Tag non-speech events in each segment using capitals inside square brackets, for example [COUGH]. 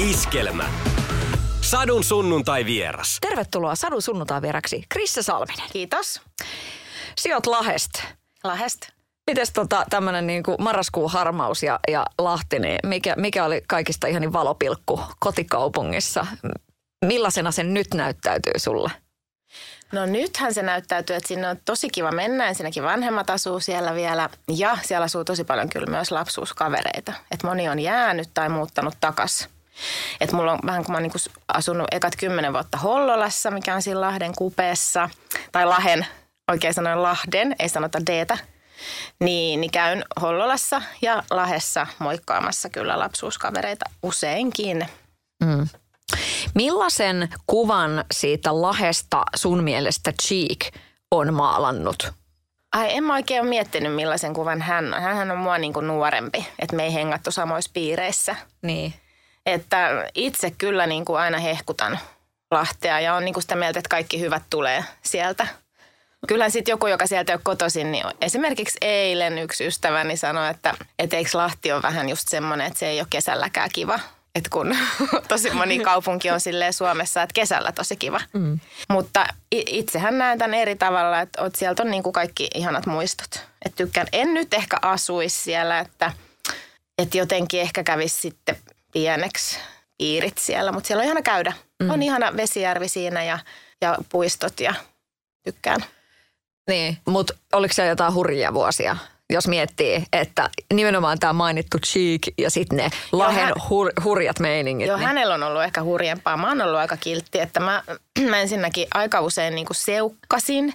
Iskelmä. Sadun sunnuntai vieras. Tervetuloa Sadun sunnuntai vieraksi Krissa Salminen. Kiitos. Sijoit Lahest. Lahest. Mites tota, tämmöinen niin marraskuun harmaus ja, ja Lahti, niin mikä, mikä oli kaikista ihanin valopilkku kotikaupungissa? Millaisena se nyt näyttäytyy sulle? No nythän se näyttäytyy, että sinne on tosi kiva mennä. Ensinnäkin vanhemmat asuu siellä vielä ja siellä asuu tosi paljon kyllä myös lapsuuskavereita. Että moni on jäänyt tai muuttanut takas. Että mulla on vähän kun mä oon niin asunut ekat kymmenen vuotta Hollolassa, mikä on siinä Lahden kupeessa. Tai Lahen, oikein sanoen Lahden, ei sanota deetä. Niin, niin käyn Hollolassa ja Lahessa moikkaamassa kyllä lapsuuskavereita useinkin. Mm. Millaisen kuvan siitä Lahesta sun mielestä Cheek on maalannut? Ai en mä oikein ole miettinyt millaisen kuvan hän on. Hän on mua niin kuin nuorempi, että me ei hengattu samoissa piireissä. Niin. Että itse kyllä niin kuin aina hehkutan Lahtea ja on niin kuin sitä mieltä, että kaikki hyvät tulee sieltä. Kyllä sitten joku, joka sieltä ei ole kotoisin, niin esimerkiksi eilen yksi ystäväni sanoi, että et eikö Lahti on vähän just semmoinen, että se ei ole kesälläkään kiva. Että kun [LAUGHS] tosi moni kaupunki on silleen Suomessa, että kesällä tosi kiva. Mm. Mutta itsehän näen tämän eri tavalla, että sieltä on niin kuin kaikki ihanat muistot. Että tykkään, en nyt ehkä asuisi siellä, että, että jotenkin ehkä kävisi sitten pieneksi piirit siellä, mutta siellä on ihana käydä. Mm. On ihana vesijärvi siinä ja, ja puistot ja tykkään. Niin, mutta oliko se jotain hurjia vuosia? Jos miettii, että nimenomaan tämä mainittu cheek ja sitten ne lahen hän, hur, hurjat meiningit. Joo, niin. hänellä on ollut ehkä hurjempaa. Mä oon ollut aika kiltti, että mä, [CLEARS THROAT] mä ensinnäkin aika usein niin seukkasin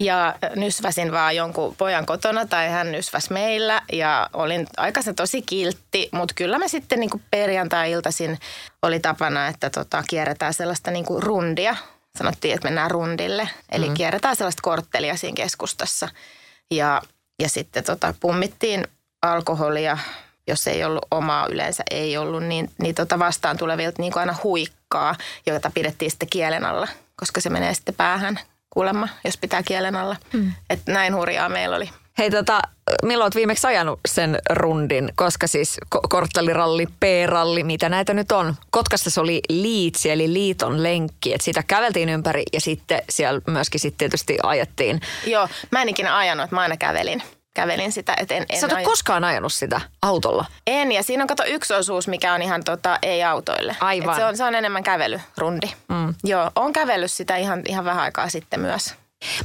ja nysväsin vaan jonkun pojan kotona tai hän nysväs meillä ja olin aika tosi kiltti, mutta kyllä mä sitten niin perjantai-iltaisin oli tapana, että tota, kierretään sellaista niin rundia – sanottiin, että mennään rundille. Eli mm. kierretään sellaista korttelia siinä keskustassa. Ja, ja sitten tota, pummittiin alkoholia, jos ei ollut omaa yleensä ei ollut, niin, niin tota vastaan tulevilta niin kuin aina huikkaa, jota pidettiin sitten kielen alla, koska se menee sitten päähän kuulemma, jos pitää kielen alla. Mm. Että näin hurjaa meillä oli. Hei tota, milloin olet viimeksi ajanut sen rundin? Koska siis kortteliralli, P-ralli, mitä näitä nyt on? Kotkassa se oli liitsi, eli liiton lenkki. Että sitä käveltiin ympäri ja sitten siellä myöskin sitten tietysti ajettiin. Joo, mä en ikinä ajanut, että mä aina kävelin kävelin sitä. Et en, en Sä et ole koskaan ajanut sitä autolla? En, ja siinä on kato yksi osuus, mikä on ihan tota, ei-autoille. Aivan. Et se, on, se on enemmän kävelyrundi. Mm. Joo, on kävellyt sitä ihan, ihan vähän aikaa sitten myös.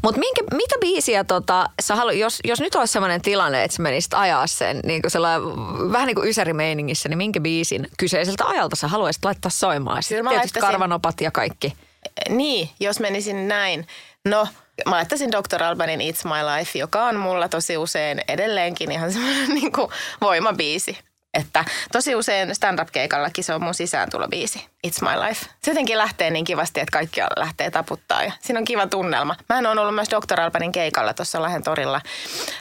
Mutta mitä biisiä, tota, sä halu, jos, jos nyt olisi sellainen tilanne, että sä menisit ajaa sen niin kuin vähän niin kuin ysärimeiningissä, niin minkä biisin kyseiseltä ajalta sä haluaisit laittaa soimaan? Sitten tietysti laittaisin... karvanopat ja kaikki. Niin, jos menisin näin. No, mä laittaisin Dr. Albanin It's My Life, joka on mulla tosi usein edelleenkin ihan semmoinen [LAUGHS] niin kuin voimabiisi. Että tosi usein stand-up-keikallakin se on mun sisääntulobiisi, It's My Life. Se jotenkin lähtee niin kivasti, että kaikki lähtee taputtaa ja siinä on kiva tunnelma. Mä en ollut myös Dr. Albanin keikalla tuossa Lahden torilla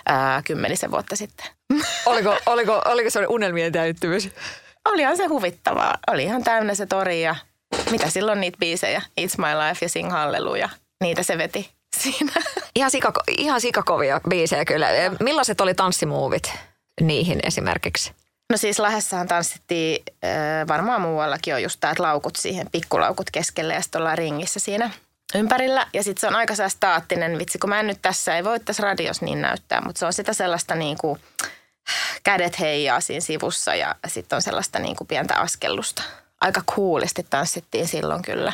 ää, kymmenisen vuotta sitten. [LAUGHS] Oliko, oliko, oliko se unelmien täyttymys? Olihan se huvittavaa. Oli ihan täynnä se tori ja mitä silloin niitä biisejä, It's My Life ja Sing Hallelujah. Niitä se veti siinä. [LAUGHS] Ihan, sikako, ihan sikakovia biisejä kyllä. Millaiset oli tanssimuuvit niihin esimerkiksi? No siis Lahdessahan tanssittiin äh, varmaan muuallakin on just tämä, että laukut siihen, pikkulaukut keskelle ja sitten ollaan ringissä siinä ympärillä. Ja sitten se on aika staattinen vitsi, kun mä en nyt tässä, ei voi tässä radios niin näyttää, mutta se on sitä sellaista niin kuin, kädet heijaa siinä sivussa ja sitten on sellaista niin kuin pientä askellusta. Aika kuulisti tanssittiin silloin kyllä.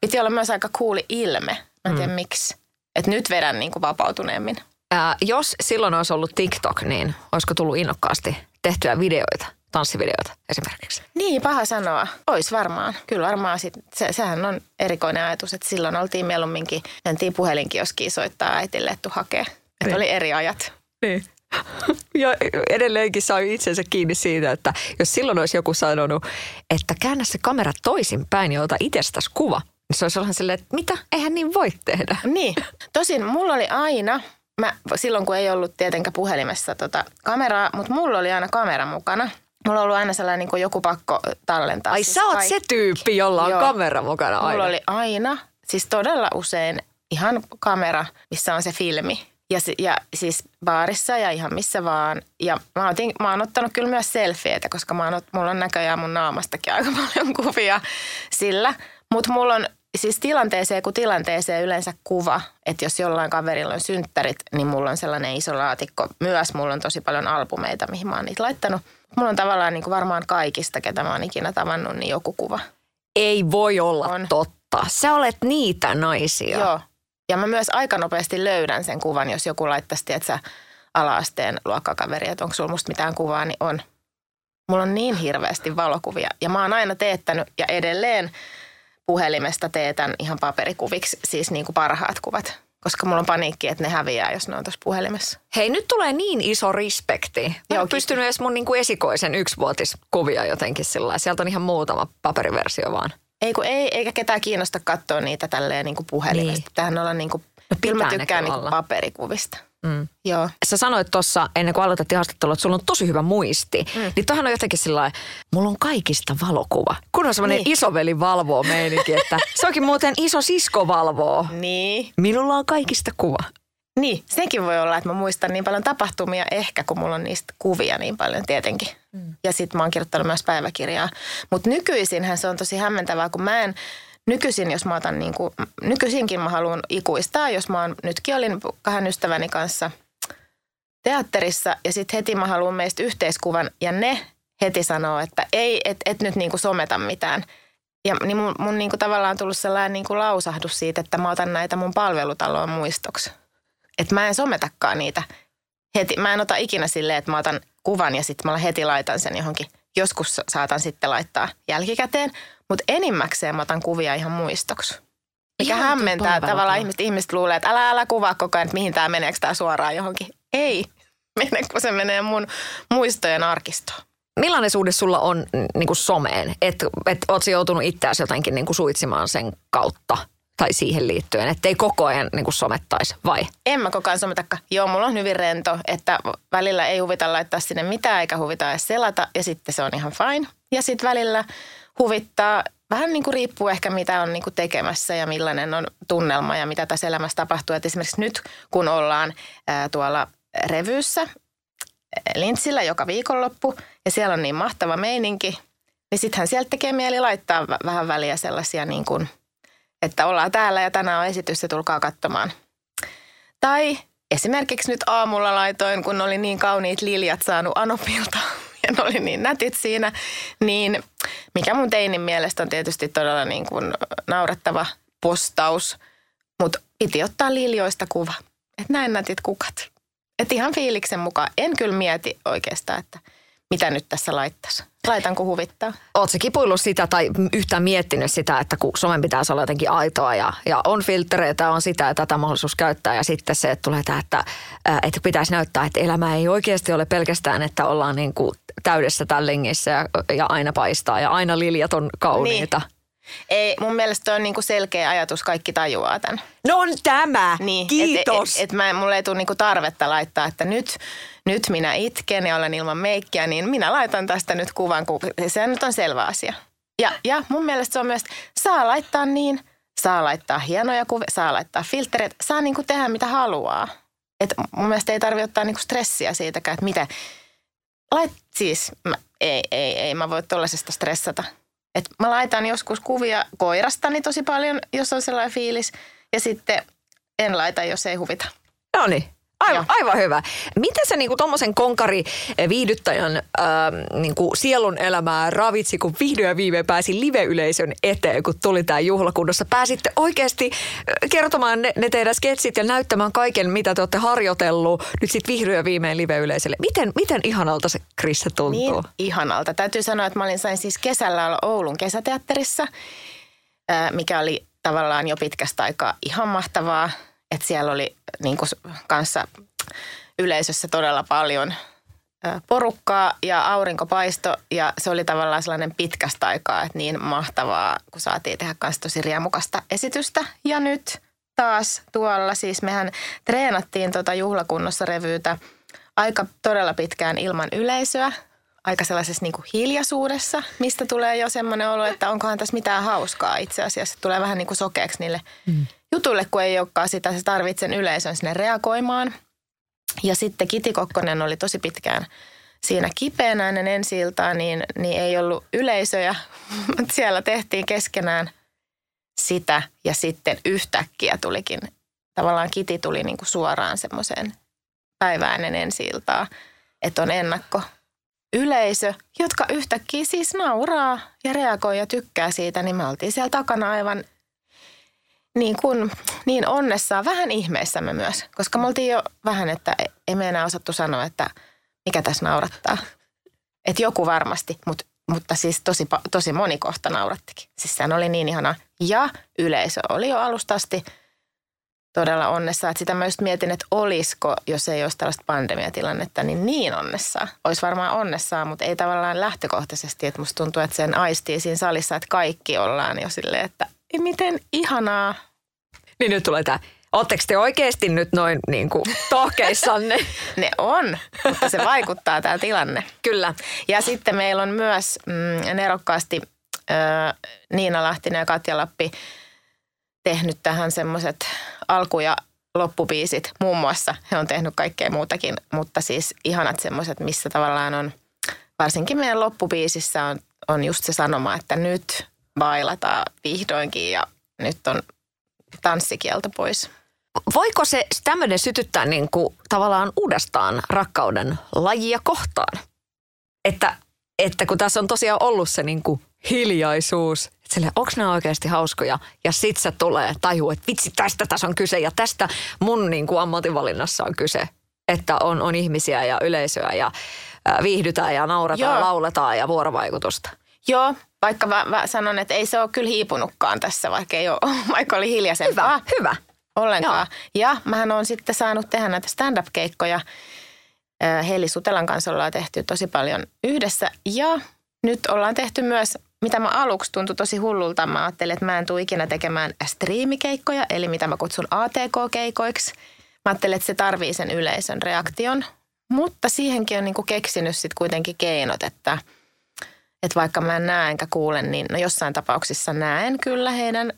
Piti olla myös aika kuuli ilme, mä en tiedä mm. miksi. Että nyt vedän niin kuin vapautuneemmin. Ää, jos silloin olisi ollut TikTok, niin olisiko tullut innokkaasti tehtyä videoita, tanssivideoita esimerkiksi? Niin, paha sanoa. Ois varmaan. Kyllä varmaan. Sit, se, sehän on erikoinen ajatus, että silloin oltiin mieluumminkin, mentiin puhelinkioskiin soittaa äitille, että hakee. Että niin. oli eri ajat. Niin. [LAUGHS] Ja edelleenkin sai itsensä kiinni siitä, että jos silloin olisi joku sanonut, että käännä se kamera toisinpäin ja ota itsestäsi kuva, niin se olisi ollut silleen, että mitä? Eihän niin voi tehdä. Niin. Tosin mulla oli aina mä, silloin kun ei ollut tietenkään puhelimessa tota kameraa, mutta mulla oli aina kamera mukana. Mulla on ollut aina sellainen niin kuin joku pakko tallentaa. Ai siis sä oot kaikki. se tyyppi, jolla on Joo. kamera mukana aina. Mulla oli aina, siis todella usein ihan kamera, missä on se filmi. Ja, ja siis baarissa ja ihan missä vaan. Ja mä, otin, mä oon ottanut kyllä myös selfieitä, koska mä oon, mulla on näköjään mun naamastakin aika [LAUGHS] paljon kuvia sillä. Mutta mulla on siis tilanteeseen kuin tilanteeseen yleensä kuva, että jos jollain kaverilla on synttärit, niin mulla on sellainen iso laatikko. Myös mulla on tosi paljon albumeita, mihin mä oon niitä laittanut. Mulla on tavallaan niin kuin varmaan kaikista, ketä mä oon ikinä tavannut, niin joku kuva. Ei voi olla On. totta. Sä olet niitä naisia. Joo. Ja mä myös aika nopeasti löydän sen kuvan, jos joku laittaisi, että sä ala-asteen luokkakaveri, että onko sulla musta mitään kuvaa, niin on. Mulla on niin hirveästi valokuvia ja mä oon aina teettänyt ja edelleen puhelimesta teetän ihan paperikuviksi, siis niin kuin parhaat kuvat. Koska mulla on paniikki, että ne häviää, jos ne on tuossa puhelimessa. Hei, nyt tulee niin iso respekti. Mä en Joo, ole pystynyt edes mun niinku esikoisen yksivuotiskuvia jotenkin sillä. Sieltä on ihan muutama paperiversio vaan. Ei, kun ei, eikä ketään kiinnosta katsoa niitä tälleen niin kuin puhelimesta. Niin. Tähän olla niin kuin, No kyllä mä tykkään niin olla. paperikuvista. Mm. Joo. Sä sanoit tuossa ennen kuin aloitettiin haastattelua, että sulla on tosi hyvä muisti. Mm. Niin toihan on jotenkin sillä mulla on kaikista valokuva. Kun on semmoinen niin. Isoveli valvoo meininki, että se onkin muuten iso sisko valvoo. Niin. Minulla on kaikista kuva. Niin, sekin voi olla, että mä muistan niin paljon tapahtumia ehkä, kun mulla on niistä kuvia niin paljon tietenkin. Mm. Ja sitten mä oon kirjoittanut myös päiväkirjaa. Mutta nykyisinhän se on tosi hämmentävää, kun mä en, nykyisin jos mä otan niin kuin, nykyisinkin mä haluan ikuistaa, jos mä oon, nytkin olin kahden ystäväni kanssa teatterissa ja sitten heti mä haluan meistä yhteiskuvan ja ne heti sanoo, että ei, et, et nyt niin kuin someta mitään. Ja niin mun, mun niin kuin tavallaan on tullut sellainen niin kuin lausahdus siitä, että mä otan näitä mun palvelutaloon muistoksi. Että mä en sometakaan niitä heti. Mä en ota ikinä silleen, että mä otan kuvan ja sitten mä heti laitan sen johonkin. Joskus saatan sitten laittaa jälkikäteen, mutta enimmäkseen mä otan kuvia ihan muistoksi. Mikä Ihan hämmentää tavallaan ihmiset, ihmiset luulee, että älä, älä kuvaa koko ajan, että mihin tämä meneekö tämä suoraan johonkin. Ei, [LAUGHS] mene kun se menee mun muistojen arkistoon. Millainen suhde sulla on niin kuin someen? Että et, oot sä joutunut itseäsi jotenkin niin kuin suitsimaan sen kautta tai siihen liittyen, että ei koko ajan niin kuin somettaisi, vai? En mä koko ajan sometakaan. Joo, mulla on hyvin rento, että välillä ei huvita laittaa sinne mitään eikä huvita edes selata ja sitten se on ihan fine. Ja sitten välillä huvittaa, vähän niin kuin riippuu ehkä mitä on niin kuin tekemässä ja millainen on tunnelma ja mitä tässä elämässä tapahtuu. Et esimerkiksi nyt kun ollaan ää, tuolla revyyssä Lintsillä joka viikonloppu ja siellä on niin mahtava meininki, niin sittenhän sieltä tekee mieli laittaa v- vähän väliä sellaisia niin kuin, että ollaan täällä ja tänään on esitys ja tulkaa katsomaan. Tai esimerkiksi nyt aamulla laitoin, kun oli niin kauniit liljat saanut Anopilta [LAUGHS] ja ne oli niin nätit siinä, niin mikä mun teinin mielestä on tietysti todella niin kuin naurettava postaus, mutta piti ottaa liljoista kuva. Että näin nätit kukat. Että ihan fiiliksen mukaan. En kyllä mieti oikeastaan, että mitä nyt tässä laittaisi. Laitanko huvittaa? Oletko kipuillut sitä tai yhtään miettinyt sitä, että kun somen pitäisi olla jotenkin aitoa ja, ja on filtreitä, on sitä ja tätä mahdollisuus käyttää ja sitten se, että tulee tämä, että, ää, että pitäisi näyttää, että elämä ei oikeasti ole pelkästään, että ollaan niin kuin täydessä tällingissä ja, ja aina paistaa ja aina liljat on kauniita. Niin. Ei, mun mielestä on niinku selkeä ajatus, kaikki tajuaa tämän. No on tämä, Niin, kiitos. Et, et, et mä, mulle ei tule niinku tarvetta laittaa, että nyt, nyt minä itken ja olen ilman meikkiä, niin minä laitan tästä nyt kuvan, kun se nyt on selvä asia. Ja, ja mun mielestä se on myös, saa laittaa niin, saa laittaa hienoja kuvia, saa laittaa filtereitä, saa niinku tehdä mitä haluaa. Et mun mielestä ei tarvitse ottaa niinku stressiä siitäkään, että mitä. Lait, siis, mä, ei, ei, ei, mä voi tuollaisesta stressata. Et mä laitan joskus kuvia koirastani tosi paljon, jos on sellainen fiilis. Ja sitten en laita, jos ei huvita. No niin. Aivan, aivan hyvä. Miten se niinku tuommoisen konkari eh, viihdyttäjän ähm, niinku sielun elämää ravitsi, kun vihdoin ja viimein pääsi live-yleisön eteen, kun tuli tämä juhlakunnossa? Pääsitte oikeasti äh, kertomaan ne, ne teidän sketsit ja näyttämään kaiken, mitä te olette harjoitellut nyt sitten vihdoin ja viimein live-yleisölle. Miten, miten ihanalta se Krisse tuntuu? Niin ihanalta. Täytyy sanoa, että mä olin sain siis kesällä olla Oulun kesäteatterissa, ää, mikä oli tavallaan jo pitkästä aikaa ihan mahtavaa. Että siellä oli niin kuin kanssa yleisössä todella paljon porukkaa ja aurinko paisto ja se oli tavallaan sellainen pitkästä aikaa, että niin mahtavaa, kun saatiin tehdä kanssa tosi riemukasta esitystä. Ja nyt taas tuolla, siis mehän treenattiin tota juhlakunnossa revyytä aika todella pitkään ilman yleisöä, aika sellaisessa niin kuin hiljaisuudessa, mistä tulee jo semmoinen olo, että onkohan tässä mitään hauskaa itse asiassa. Tulee vähän niin kuin sokeaksi niille mm. Jutuille, kun ei olekaan sitä, se tarvitsen yleisön sinne reagoimaan. Ja sitten Kiti Kokkonen oli tosi pitkään siinä kipeänä ennen ensi niin, niin ei ollut yleisöjä, [LAUGHS] mutta siellä tehtiin keskenään sitä ja sitten yhtäkkiä tulikin, tavallaan Kiti tuli niin kuin suoraan semmoiseen päivään ennen ensi että on ennakko yleisö, jotka yhtäkkiä siis nauraa ja reagoi ja tykkää siitä, niin me oltiin siellä takana aivan niin, kuin, niin onnessaan, vähän ihmeissämme myös, koska me oltiin jo vähän, että ei me enää osattu sanoa, että mikä tässä naurattaa. Että joku varmasti, mutta, mutta siis tosi, tosi moni kohta naurattikin. Siis sehän oli niin ihana. Ja yleisö oli jo alusta asti – todella onnessa. Että sitä mä just mietin, että olisiko, jos ei olisi tällaista pandemiatilannetta, niin niin onnessa. Olisi varmaan onnessaan, mutta ei tavallaan lähtökohtaisesti. Että musta tuntuu, että sen aistii siinä salissa, että kaikki ollaan jo silleen, että miten ihanaa. Niin nyt tulee tämä Oletteko te oikeasti nyt noin niin kuin tohkeissanne? [LAUGHS] ne on, mutta se vaikuttaa tämä tilanne. Kyllä. Ja sitten meillä on myös mm, nerokkaasti äh, Niina Lahtinen ja Katja Lappi tehnyt tähän semmoiset alku- ja loppubiisit muun muassa. He on tehnyt kaikkea muutakin, mutta siis ihanat semmoiset, missä tavallaan on, varsinkin meidän loppubiisissä on, on just se sanoma, että nyt bailataan vihdoinkin ja nyt on tanssikielto pois. Voiko se tämmöinen sytyttää niin kuin tavallaan uudestaan rakkauden lajia kohtaan? Että, että kun tässä on tosiaan ollut se niin kuin hiljaisuus, sille, onko nämä oikeasti hauskoja? Ja sit se tulee tajuu, että vitsi, tästä tässä on kyse ja tästä mun niin kuin ammatinvalinnassa on kyse. Että on, on ihmisiä ja yleisöä ja äh, viihdytään ja naurataan, Joo. lauletaan ja vuorovaikutusta. Joo, vaikka mä, mä sanon, että ei se ole kyllä hiipunutkaan tässä, vaikka, ei ole, [LAUGHS] vaikka oli hiljaisempaa. Hyvä, hyvä. Ollenkaan. Joo. Ja mähän on sitten saanut tehdä näitä stand-up-keikkoja. Heli Sutelan kanssa ollaan tehty tosi paljon yhdessä. Ja nyt ollaan tehty myös mitä mä aluksi tuntui tosi hullulta. Mä ajattelin, että mä en tule ikinä tekemään striimikeikkoja, eli mitä mä kutsun ATK-keikoiksi. Mä ajattelin, että se tarvii sen yleisön reaktion. Mutta siihenkin on niinku keksinyt sitten kuitenkin keinot, että, että vaikka mä en näe enkä kuule, niin no jossain tapauksissa näen kyllä heidän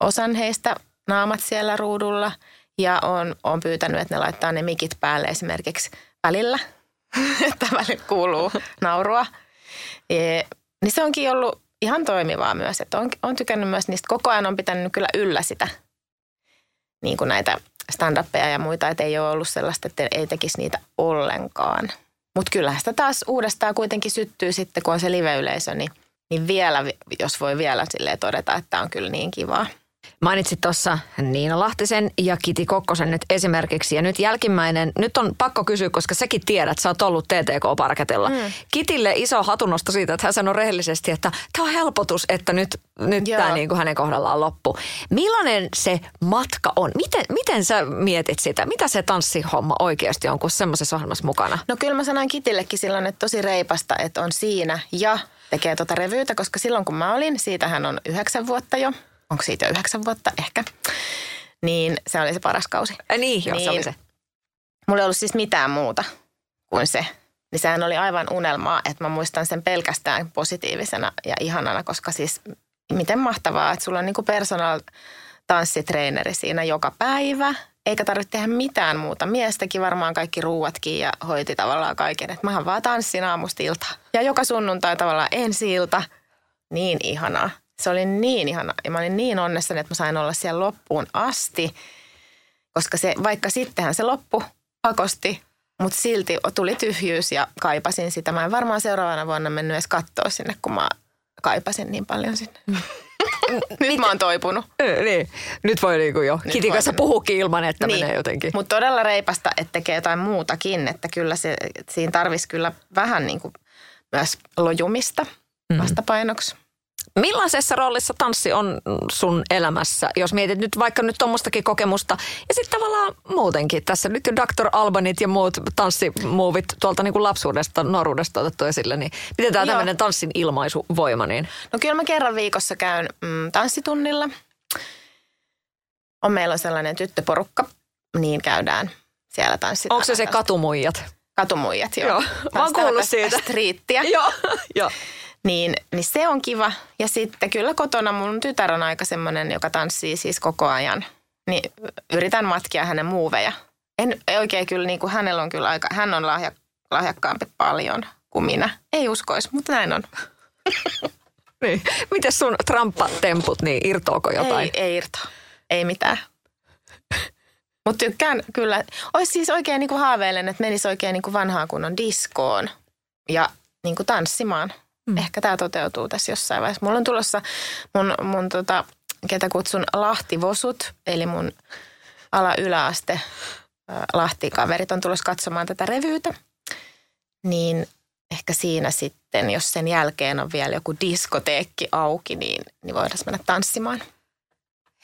osan heistä naamat siellä ruudulla. Ja on, on pyytänyt, että ne laittaa ne mikit päälle esimerkiksi välillä, [LAUGHS] että välillä kuuluu naurua. E, niin se onkin ollut ihan toimivaa myös. Että on, on tykännyt myös niistä. Koko ajan on pitänyt kyllä yllä sitä niin kuin näitä stand ja muita, että ei ole ollut sellaista, että ei tekisi niitä ollenkaan. Mutta kyllähän sitä taas uudestaan kuitenkin syttyy sitten, kun on se live-yleisö, niin, niin vielä, jos voi vielä todeta, että on kyllä niin kivaa. Mainitsit tuossa Niina Lahtisen ja Kiti Kokkosen nyt esimerkiksi. Ja nyt jälkimmäinen, nyt on pakko kysyä, koska säkin tiedät, sä oot ollut TTK-parketilla. Mm. Kitille iso hatunnosto siitä, että hän sanoi rehellisesti, että tämä on helpotus, että nyt, nyt tämä niin kuin hänen kohdallaan loppu. Millainen se matka on? Miten, miten sä mietit sitä? Mitä se tanssihomma oikeasti on, kun semmoisessa ohjelmassa mukana? No kyllä mä sanoin Kitillekin silloin, että tosi reipasta, että on siinä ja tekee tuota revyytä, koska silloin kun mä olin, siitähän on yhdeksän vuotta jo – onko siitä jo yhdeksän vuotta ehkä, niin se oli se paras kausi. Ai niin, joo, niin, se oli se. Mulla ei ollut siis mitään muuta kuin se. Niin sehän oli aivan unelmaa, että mä muistan sen pelkästään positiivisena ja ihanana, koska siis miten mahtavaa, että sulla on niinku personal tanssitreeneri siinä joka päivä, eikä tarvitse tehdä mitään muuta. Miestäkin varmaan kaikki ruuatkin ja hoiti tavallaan kaiken. Että mähän vaan tanssin aamusta ilta. Ja joka sunnuntai tavallaan ensi ilta. Niin ihanaa se oli niin ihana ja mä olin niin onnessani, että mä sain olla siellä loppuun asti. Koska se, vaikka sittenhän se loppu pakosti, mutta silti tuli tyhjyys ja kaipasin sitä. Mä en varmaan seuraavana vuonna mennyt edes katsoa sinne, kun mä kaipasin niin paljon sinne. Mm. [LAUGHS] Nyt mä oon toipunut. Niin. Nyt voi niinku jo Kitin kanssa puhukin ilman, että niin. menee jotenkin. Mutta todella reipasta, että tekee jotain muutakin. Että kyllä se, siinä tarvisi kyllä vähän niinku myös lojumista mm. vastapainoksi. Millaisessa roolissa tanssi on sun elämässä, jos mietit nyt vaikka nyt tuommoistakin kokemusta ja sitten tavallaan muutenkin. Tässä nyt jo Dr. Albanit ja muut tanssimuovit tuolta niin kuin lapsuudesta, nuoruudesta otettu esille, niin miten tämä tämmöinen tanssin ilmaisuvoima? Niin? No kyllä mä kerran viikossa käyn mm, tanssitunnilla. On meillä sellainen tyttöporukka, niin käydään siellä tanssilla. Onko se se katumuijat? Katumuijat, joo. joo. Mä oon kuullut siitä. Striittiä. [LAUGHS] joo, joo. Niin, niin se on kiva. Ja sitten kyllä kotona mun tytär on aika semmoinen, joka tanssii siis koko ajan. niin yritän matkia hänen muuveja. En oikein kyllä, niin kuin hänellä on kyllä aika, hän on lahja, lahjakkaampi paljon kuin minä. Ei uskoisi, mutta näin on. [LAUGHS] Niin. Miten sun trumppatemput, niin irtoako jotain? Ei, ei irtoa. Ei mitään. Mutta tykkään kyllä. Olisi siis oikein niin kuin haaveilen, että menisi oikein niin kuin vanhaa kunnon diskoon ja niin kuin tanssimaan. Mm. Ehkä tämä toteutuu tässä jossain vaiheessa. Mulla on tulossa mun, mun tota, ketä kutsun Lahtivosut, eli mun ala-yläaste Lahti-kaverit on tulossa katsomaan tätä revyytä. Niin ehkä siinä sitten, jos sen jälkeen on vielä joku diskoteekki auki, niin, niin voidaan mennä tanssimaan.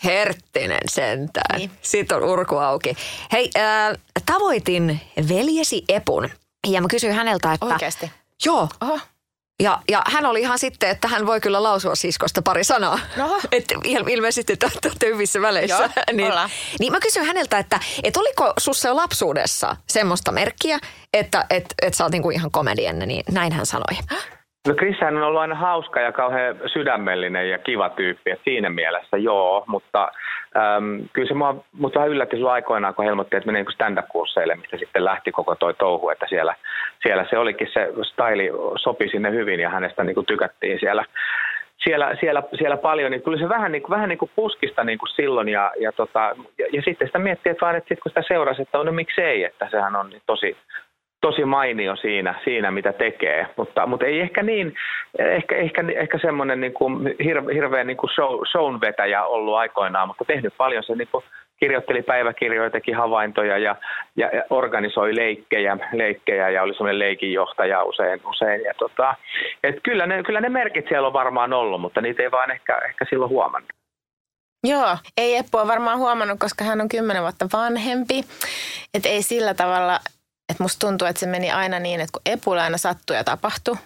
Herttinen sentään. Niin. Sitten on urku auki. Hei, äh, tavoitin veljesi Epun ja mä kysyin häneltä, että... Oikeasti? Joo. Oho. Ja, ja hän oli ihan sitten, että hän voi kyllä lausua siskosta pari sanaa. No. [LAUGHS] Että ilmeisesti te olette hyvissä väleissä. Joo, [LAUGHS] niin, ollaan. niin mä kysyin häneltä, että, että oliko sussa jo lapsuudessa semmoista merkkiä, että et, et sä oot niinku ihan komedienne, niin näin hän sanoi. No Chrishän on ollut aina hauska ja kauhean sydämellinen ja kiva tyyppi, että siinä mielessä joo, mutta äm, kyllä se mua, mut vähän yllätti silloin aikoinaan, kun helmotti, että menee niin stand-up-kursseille, mistä sitten lähti koko toi touhu, että siellä, siellä se olikin se staili sopi sinne hyvin ja hänestä niin kuin tykättiin siellä, siellä, siellä, siellä paljon, niin tuli se vähän niin kuin, vähän niin kuin puskista niin kuin silloin ja, ja, tota, ja, ja sitten sitä miettii, että vaan, että sit kun sitä seurasi, että no miksei, että sehän on tosi, tosi mainio siinä, siinä mitä tekee, mutta, mutta ei ehkä niin, ehkä, ehkä, ehkä semmoinen niin kuin hir, hirveän niin kuin show, shown vetäjä ollut aikoinaan, mutta tehnyt paljon se niin kuin kirjoitteli päiväkirjoja, teki havaintoja ja, ja, ja organisoi leikkejä, leikkejä ja oli semmoinen leikinjohtaja usein. usein ja tota, et kyllä, ne, kyllä ne merkit siellä on varmaan ollut, mutta niitä ei vaan ehkä, ehkä silloin huomannut. Joo, ei Eppu ole varmaan huomannut, koska hän on kymmenen vuotta vanhempi. Että ei sillä tavalla, että musta tuntuu, että se meni aina niin, että kun Epulle aina sattui ja tapahtui,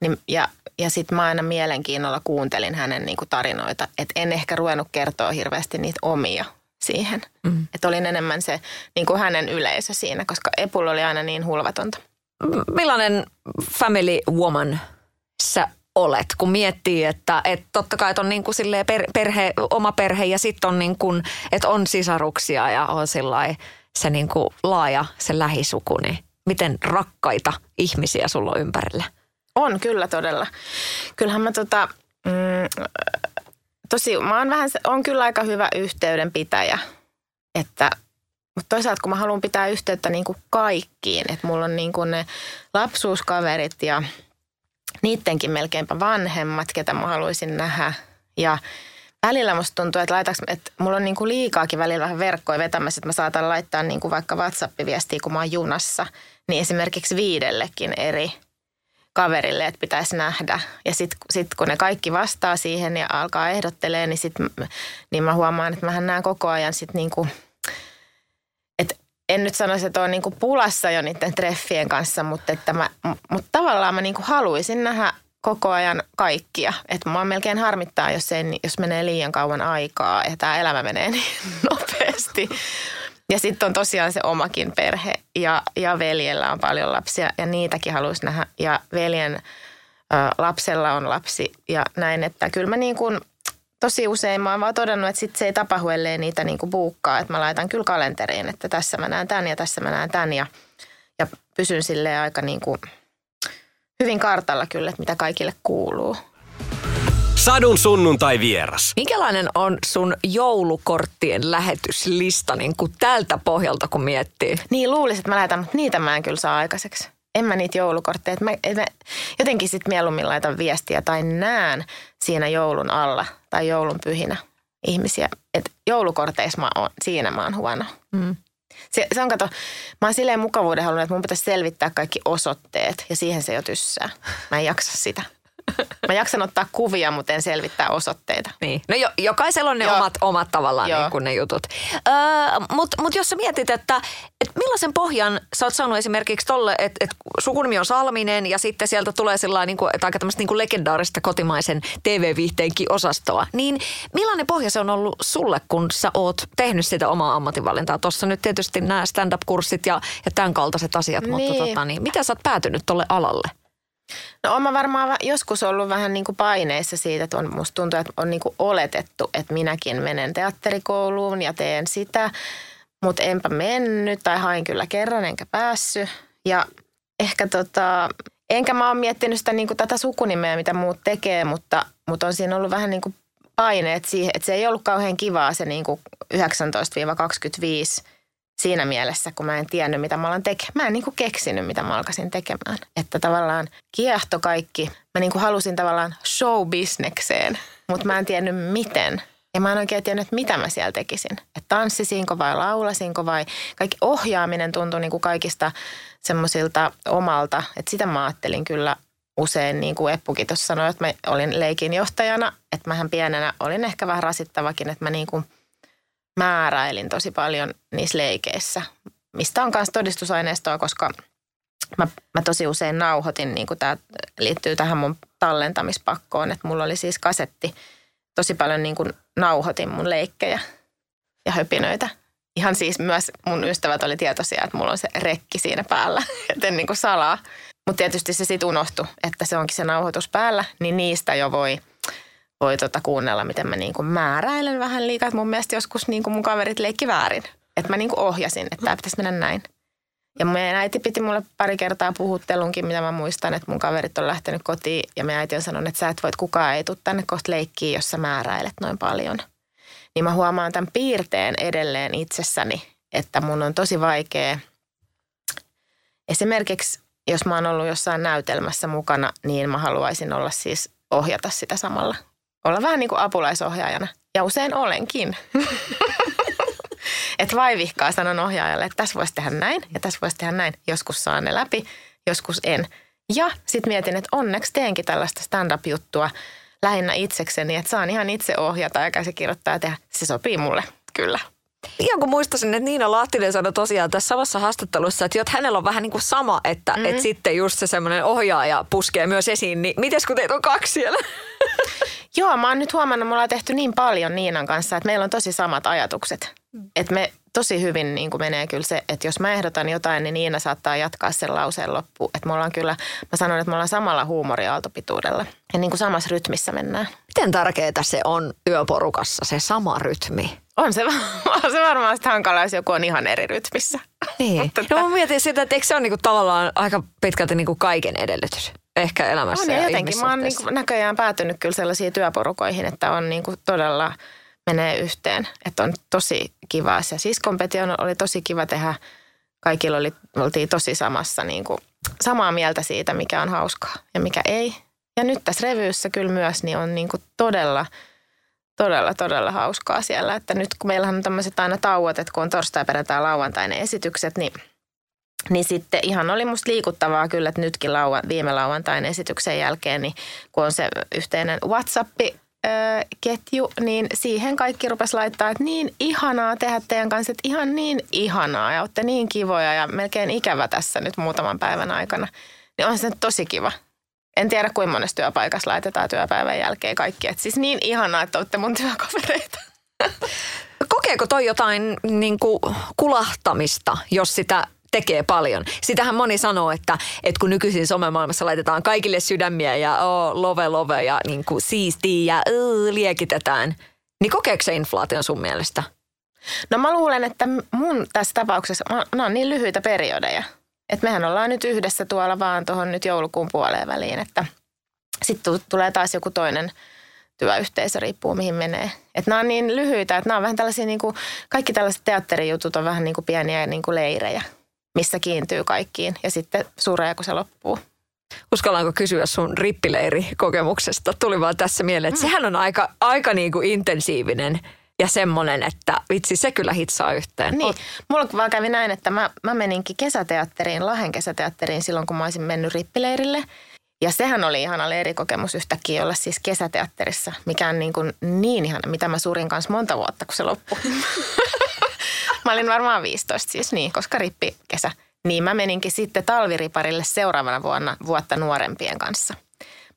niin, ja, ja sitten mä aina mielenkiinnolla kuuntelin hänen niin kuin tarinoita. Että en ehkä ruvennut kertoa hirveästi niitä omia siihen. Mm. Että olin enemmän se niin kuin hänen yleisö siinä, koska Epulla oli aina niin hulvatonta. Millainen family woman sä olet, kun miettii, että, että totta kai että on niin kuin per, perhe, oma perhe ja sitten on niin kuin, että on sisaruksia ja on sillai, se niin kuin laaja, se lähisuku, niin miten rakkaita ihmisiä sulla on ympärillä? On kyllä todella. Kyllähän mä tota, mm, tosi, mä oon vähän, on kyllä aika hyvä yhteydenpitäjä, että mutta toisaalta kun mä haluan pitää yhteyttä niin kuin kaikkiin, että mulla on niin kuin ne lapsuuskaverit ja niittenkin melkeinpä vanhemmat, ketä mä haluaisin nähdä. Ja välillä musta tuntuu, että, laitaks, että mulla on niin kuin liikaakin välillä vähän verkkoja vetämässä, että mä saatan laittaa niin kuin vaikka WhatsApp-viestiä, kun mä oon junassa, niin esimerkiksi viidellekin eri kaverille, että pitäisi nähdä. Ja sitten sit kun ne kaikki vastaa siihen ja alkaa ehdottelee, niin, sit, niin mä huomaan, että mähän näen koko ajan sitten niin kuin, että en nyt sanoisi, että on niin kuin pulassa jo niiden treffien kanssa, mutta, että mä, mutta tavallaan mä niin kuin haluaisin nähdä koko ajan kaikkia. Että mua melkein harmittaa, jos, ei, jos menee liian kauan aikaa ja tämä elämä menee [LAUGHS] niin nopeasti. Ja sitten on tosiaan se omakin perhe ja, ja veljellä on paljon lapsia ja niitäkin haluaisi nähdä. Ja veljen ö, lapsella on lapsi ja näin, että kyllä mä niin kuin tosi usein mä oon vaan todennut, että sit se ei tapahdu, ellei niitä niin kuin buukkaa. Että mä laitan kyllä kalenteriin, että tässä mä näen tämän ja tässä mä näen tämän ja, ja pysyn silleen aika niin kuin hyvin kartalla kyllä, että mitä kaikille kuuluu. Sadun sunnuntai vieras. Minkälainen on sun joulukorttien lähetyslista niin kuin tältä pohjalta, kun miettii? Niin luulisin, että mä lähetän, mutta niitä mä en kyllä saa aikaiseksi. En mä niitä joulukortteja. Mä, et mä jotenkin sitten mieluummin laitan viestiä tai näen siinä joulun alla tai joulun pyhinä ihmisiä. Että joulukorteissa mä oon, siinä mä oon huono. Mm. Se, se on kato, mä oon silleen mukavuuden halunnut, että mun pitäisi selvittää kaikki osoitteet ja siihen se jo tyssää. Mä en jaksa sitä. Mä jaksan ottaa kuvia, mutta en selvittää osoitteita. Niin. No jo, jokaisella on ne Joo. omat, omat tavallaan Joo. niin kuin ne jutut. Öö, Mutta mut jos sä mietit, että et millaisen pohjan sä oot saanut esimerkiksi tolle, että et sukunimi on Salminen ja sitten sieltä tulee sellainen niin kuin, että aika tämmöistä niin kuin legendaarista kotimaisen TV-viihteenkin osastoa. Niin millainen pohja se on ollut sulle, kun sä oot tehnyt sitä omaa ammatinvalintaa? Tuossa nyt tietysti nämä stand-up-kurssit ja, ja tämän kaltaiset asiat, mutta Niin. tota, niin, miten sä oot päätynyt tolle alalle? No mä varmaan joskus ollut vähän niin kuin paineissa siitä, että on, musta tuntuu, että on niin kuin oletettu, että minäkin menen teatterikouluun ja teen sitä, mutta enpä mennyt tai hain kyllä kerran enkä päässyt. Ja ehkä tota, enkä mä oon miettinyt sitä niin kuin tätä sukunimeä, mitä muut tekee, mutta, mutta on siinä ollut vähän niin kuin paineet siihen, että se ei ollut kauhean kivaa se niin kuin 19-25 siinä mielessä, kun mä en tiennyt, mitä mä alan tekemään. Mä en niin kuin keksinyt, mitä mä alkaisin tekemään. Että tavallaan kiehto kaikki. Mä niin kuin halusin tavallaan show-bisnekseen, mutta mä en tiennyt miten. Ja mä en oikein tiennyt, mitä mä siellä tekisin. Että tanssisinko vai laulasinko vai kaikki ohjaaminen tuntui niin kuin kaikista semmoisilta omalta. Että sitä mä ajattelin kyllä usein, niin kuin Eppukin tuossa sanoi, että mä olin leikinjohtajana. Että mähän pienenä olin ehkä vähän rasittavakin, että mä niin kuin määräilin tosi paljon niissä leikeissä. Mistä on myös todistusaineistoa, koska mä, mä tosi usein nauhoitin, niin kuin tämä liittyy tähän mun tallentamispakkoon, että mulla oli siis kasetti, tosi paljon niin kuin nauhoitin mun leikkejä ja höpinöitä. Ihan siis myös mun ystävät oli tietoisia, että mulla on se rekki siinä päällä, [LAUGHS] joten niin kuin salaa. Mutta tietysti se sitten unohtui, että se onkin se nauhoitus päällä, niin niistä jo voi, voi tota kuunnella, miten mä niin kuin määräilen vähän liikaa. Mun mielestä joskus niin kuin mun kaverit leikki väärin. Että mä niin kuin ohjasin, että tämä pitäisi mennä näin. Ja meidän äiti piti mulle pari kertaa puhuttelunkin, mitä mä muistan, että mun kaverit on lähtenyt kotiin ja meidän äiti on sanonut, että sä et voit kukaan ei tule tänne kohta leikkiä, jos sä määräilet noin paljon. Niin mä huomaan tämän piirteen edelleen itsessäni, että mun on tosi vaikea esimerkiksi jos mä oon ollut jossain näytelmässä mukana, niin mä haluaisin olla siis ohjata sitä samalla. Olla vähän niin kuin apulaisohjaajana. Ja usein olenkin. [LAUGHS] että vaivihkaa sanon ohjaajalle, että tässä voisi tehdä näin ja tässä voisi tehdä näin. Joskus saan ne läpi, joskus en. Ja sitten mietin, että onneksi teenkin tällaista stand-up-juttua lähinnä itsekseni, että saan ihan itse ohjata ja käsikirjoittaa ja tehdä. Se sopii mulle, kyllä. Ihan kun muistasin, että Niina Lahtinen sanoi tosiaan tässä samassa haastattelussa, että, että hänellä on vähän niin kuin sama, että, mm-hmm. että sitten just se semmoinen ohjaaja puskee myös esiin. Niin mites kun teitä on kaksi siellä? [LAUGHS] Joo, mä oon nyt huomannut, että me ollaan tehty niin paljon Niinan kanssa, että meillä on tosi samat ajatukset. Että me tosi hyvin niin kuin menee kyllä se, että jos mä ehdotan jotain, niin Niina saattaa jatkaa sen lauseen loppuun. Että me ollaan kyllä, mä sanon, että me ollaan samalla huumoriaaltopituudella ja niin kuin samassa rytmissä mennään. Miten tärkeää se on työporukassa, se sama rytmi? On se, [LAUGHS] on se varmaan hankala, jos joku on ihan eri rytmissä. Niin. [LAUGHS] Mutta no mä mietin sitä, että eikö se ole niinku tavallaan aika pitkälti niinku kaiken edellytys ehkä elämässä on, ja jotenkin mä oon niinku näköjään päätynyt kyllä sellaisiin työporukoihin, että on niinku todella menee yhteen. Että on tosi kiva se siskompetio oli tosi kiva tehdä. Kaikilla oli, oltiin tosi samassa niinku, samaa mieltä siitä, mikä on hauskaa ja mikä ei. Ja nyt tässä revyyssä kyllä myös niin on niinku todella – todella, todella hauskaa siellä. Että nyt kun meillä on tämmöiset aina tauot, että kun on torstai, perjantai, lauantai ne esitykset, niin, niin sitten ihan oli musta liikuttavaa kyllä, että nytkin lauan, viime lauantain esityksen jälkeen, niin kun on se yhteinen WhatsApp, ketju, niin siihen kaikki rupes laittaa, että niin ihanaa tehdä teidän kanssa, että ihan niin ihanaa ja olette niin kivoja ja melkein ikävä tässä nyt muutaman päivän aikana. Niin on se tosi kiva en tiedä kuinka monessa työpaikassa laitetaan työpäivän jälkeen kaikki. Et siis niin ihanaa, että olette mun työkavereita. Kokeeko toi jotain niin kuin kulahtamista, jos sitä tekee paljon. Sitähän moni sanoo, että, että kun nykyisin somemaailmassa laitetaan kaikille sydämiä ja oh, love love ja niin kuin siistiä ja uh, liekitetään, niin kokeeko se inflaation sun mielestä? No mä luulen, että mun tässä tapauksessa, mä, on niin lyhyitä periodeja – et mehän ollaan nyt yhdessä tuolla vaan tuohon nyt joulukuun puoleen väliin, että sitten tulee taas joku toinen työyhteisö, riippuu mihin menee. Että nämä on niin lyhyitä, että nämä on vähän tällaisia, niin kuin, kaikki tällaiset teatterijutut on vähän niin kuin pieniä niin kuin leirejä, missä kiintyy kaikkiin ja sitten suree, kun se loppuu. Uskallaanko kysyä sun rippileirikokemuksesta? Tuli vaan tässä mieleen, että sehän on aika, aika niin kuin intensiivinen ja semmoinen, että vitsi, se kyllä hitsaa yhteen. Niin, mulla vaan kävi näin, että mä, mä meninkin kesäteatteriin, Lahden kesäteatteriin silloin, kun mä olisin mennyt rippileirille. Ja sehän oli ihana leirikokemus yhtäkkiä olla siis kesäteatterissa, mikä on niin, kuin niin ihana, mitä mä suurin kanssa monta vuotta, kun se loppui. [LAUGHS] mä olin varmaan 15 siis niin, koska rippi kesä. Niin mä meninkin sitten talviriparille seuraavana vuonna vuotta nuorempien kanssa –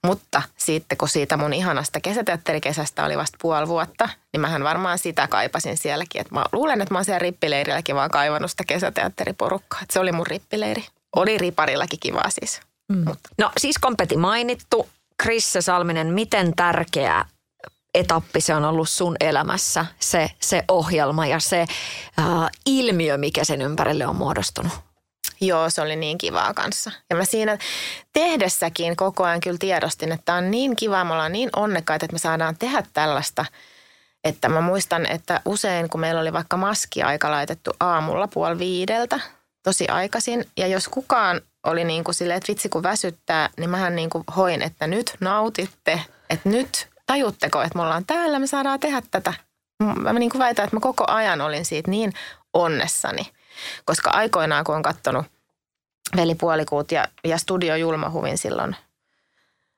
mutta sitten kun siitä mun ihanasta kesäteatterikesästä oli vasta puoli vuotta, niin mähän varmaan sitä kaipasin sielläkin. Et mä luulen, että mä oon siellä rippileirilläkin vaan kaivannut sitä kesäteatteriporukkaa. Et se oli mun rippileiri. Oli riparillakin kivaa siis. Mm. Mutta. No siis kompeti mainittu. Krisse Salminen, miten tärkeä etappi se on ollut sun elämässä, se, se ohjelma ja se äh, ilmiö, mikä sen ympärille on muodostunut? Joo, se oli niin kivaa kanssa. Ja mä siinä tehdessäkin koko ajan kyllä tiedostin, että on niin kiva, me ollaan niin onnekkaita, että me saadaan tehdä tällaista. Että mä muistan, että usein kun meillä oli vaikka maskiaika laitettu aamulla puoli viideltä, tosi aikaisin. Ja jos kukaan oli niin kuin silleen, että vitsi kun väsyttää, niin mähän niin kuin hoin, että nyt nautitte, että nyt tajutteko, että me ollaan täällä, me saadaan tehdä tätä. Mä niin kuin väitän, että mä koko ajan olin siitä niin onnessani – koska aikoinaan, kun on katsonut velipuolikuut ja, ja Studio Julmahuvin silloin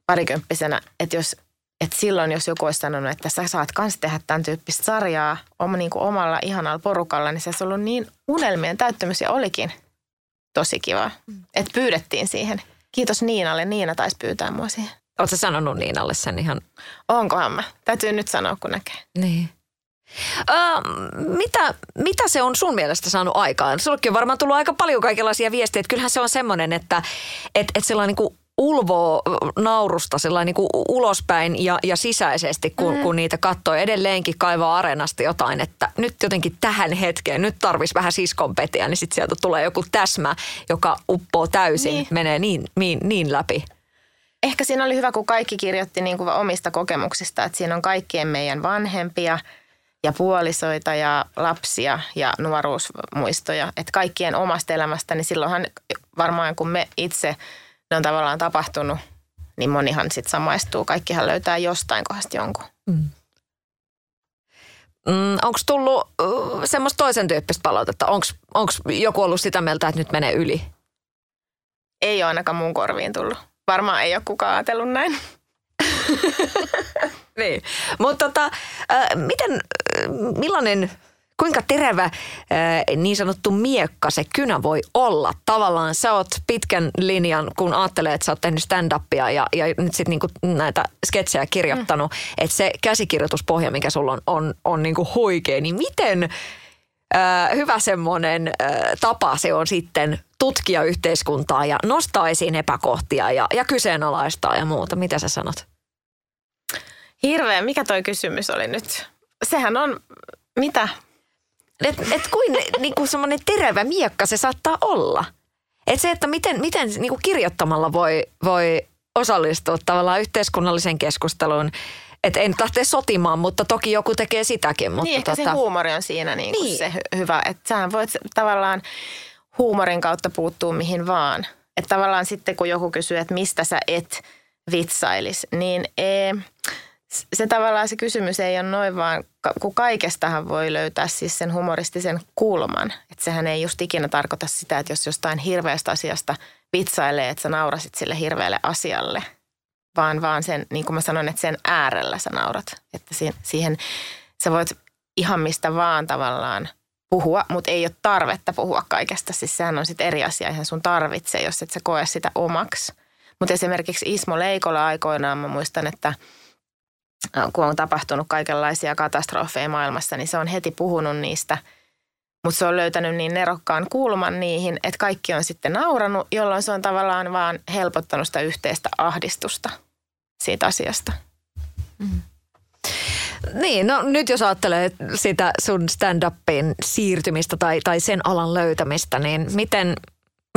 parikymppisenä, että jos että silloin, jos joku olisi sanonut, että sä saat kans tehdä tämän tyyppistä sarjaa oma, niin kuin omalla ihanalla porukalla, niin se olisi ollut niin unelmien täyttämys ja olikin tosi kiva. Mm. Että pyydettiin siihen. Kiitos Niinalle. Niina taisi pyytää mua siihen. Oletko sanonut Niinalle sen ihan? Onkohan mä? Täytyy nyt sanoa, kun näkee. Niin. Ö, mitä, mitä se on sun mielestä saanut aikaan? Sullekin on varmaan tullut aika paljon kaikenlaisia viestejä. Että kyllähän se on semmoinen, että et, et sellainen niin ulvoo naurusta sellainen niin kuin ulospäin ja, ja sisäisesti, kun, mm. kun niitä katsoo. Edelleenkin kaivaa areenasta jotain, että nyt jotenkin tähän hetkeen, nyt tarvisi vähän siskonpetiä, niin sitten sieltä tulee joku täsmä, joka uppoo täysin, niin. menee niin, niin, niin läpi. Ehkä siinä oli hyvä, kun kaikki kirjoitti niin kuin omista kokemuksista, että siinä on kaikkien meidän vanhempia – ja puolisoita ja lapsia ja nuoruusmuistoja. Että kaikkien omasta elämästä, niin silloinhan varmaan kun me itse ne on tavallaan tapahtunut, niin monihan sitten samaistuu. Kaikkihan löytää jostain kohdasta jonkun. Mm. Mm, onko tullut uh, semmoista toisen tyyppistä palautetta? Onko joku ollut sitä mieltä, että nyt menee yli? Ei ole ainakaan mun korviin tullut. Varmaan ei ole kukaan ajatellut näin. [LAUGHS] niin. Mutta tota, äh, miten, äh, millainen, kuinka terävä äh, niin sanottu miekka se kynä voi olla? Tavallaan sä oot pitkän linjan, kun ajattelee, että sä oot tehnyt stand-upia ja, ja nyt sitten niinku näitä sketsejä kirjoittanut, mm. että se käsikirjoituspohja, mikä sulla on, on, on niinku huikea, niin miten äh, hyvä semmoinen tapa se on sitten tutkia yhteiskuntaa ja nostaa esiin epäkohtia ja, ja kyseenalaistaa ja muuta. Mitä sä sanot? Hirveä, mikä toi kysymys oli nyt? Sehän on, mitä? Et, et kuin niinku semmoinen terävä miekka se saattaa olla. Et se, että miten, miten niinku kirjoittamalla voi, voi osallistua tavallaan yhteiskunnalliseen keskusteluun. Että en tahte sotimaan, mutta toki joku tekee sitäkin. Mutta niin, ehkä tota... se huumori on siinä niinku niin. se hyvä. Että sähän voit tavallaan huumorin kautta puuttua mihin vaan. Että tavallaan sitten kun joku kysyy, että mistä sä et vitsailis, niin ee, se tavallaan se kysymys ei ole noin vaan, kun kaikestahan voi löytää siis sen humoristisen kulman. Että sehän ei just ikinä tarkoita sitä, että jos jostain hirveästä asiasta vitsailee, että sä naurasit sille hirveälle asialle. Vaan vaan sen, niin kuin mä sanoin, että sen äärellä sä naurat. Että siihen, sä voit ihan mistä vaan tavallaan puhua, mutta ei ole tarvetta puhua kaikesta. Siis sehän on sitten eri asia, ihan sun tarvitsee, jos et sä koe sitä omaksi. Mutta esimerkiksi Ismo Leikola aikoinaan mä muistan, että – kun on tapahtunut kaikenlaisia katastrofeja maailmassa, niin se on heti puhunut niistä. Mutta se on löytänyt niin nerokkaan kulman niihin, että kaikki on sitten nauranut, jolloin se on tavallaan vaan helpottanut sitä yhteistä ahdistusta siitä asiasta. Mm. Niin, no nyt jos ajattelee sitä sun stand-upin siirtymistä tai, tai sen alan löytämistä, niin miten,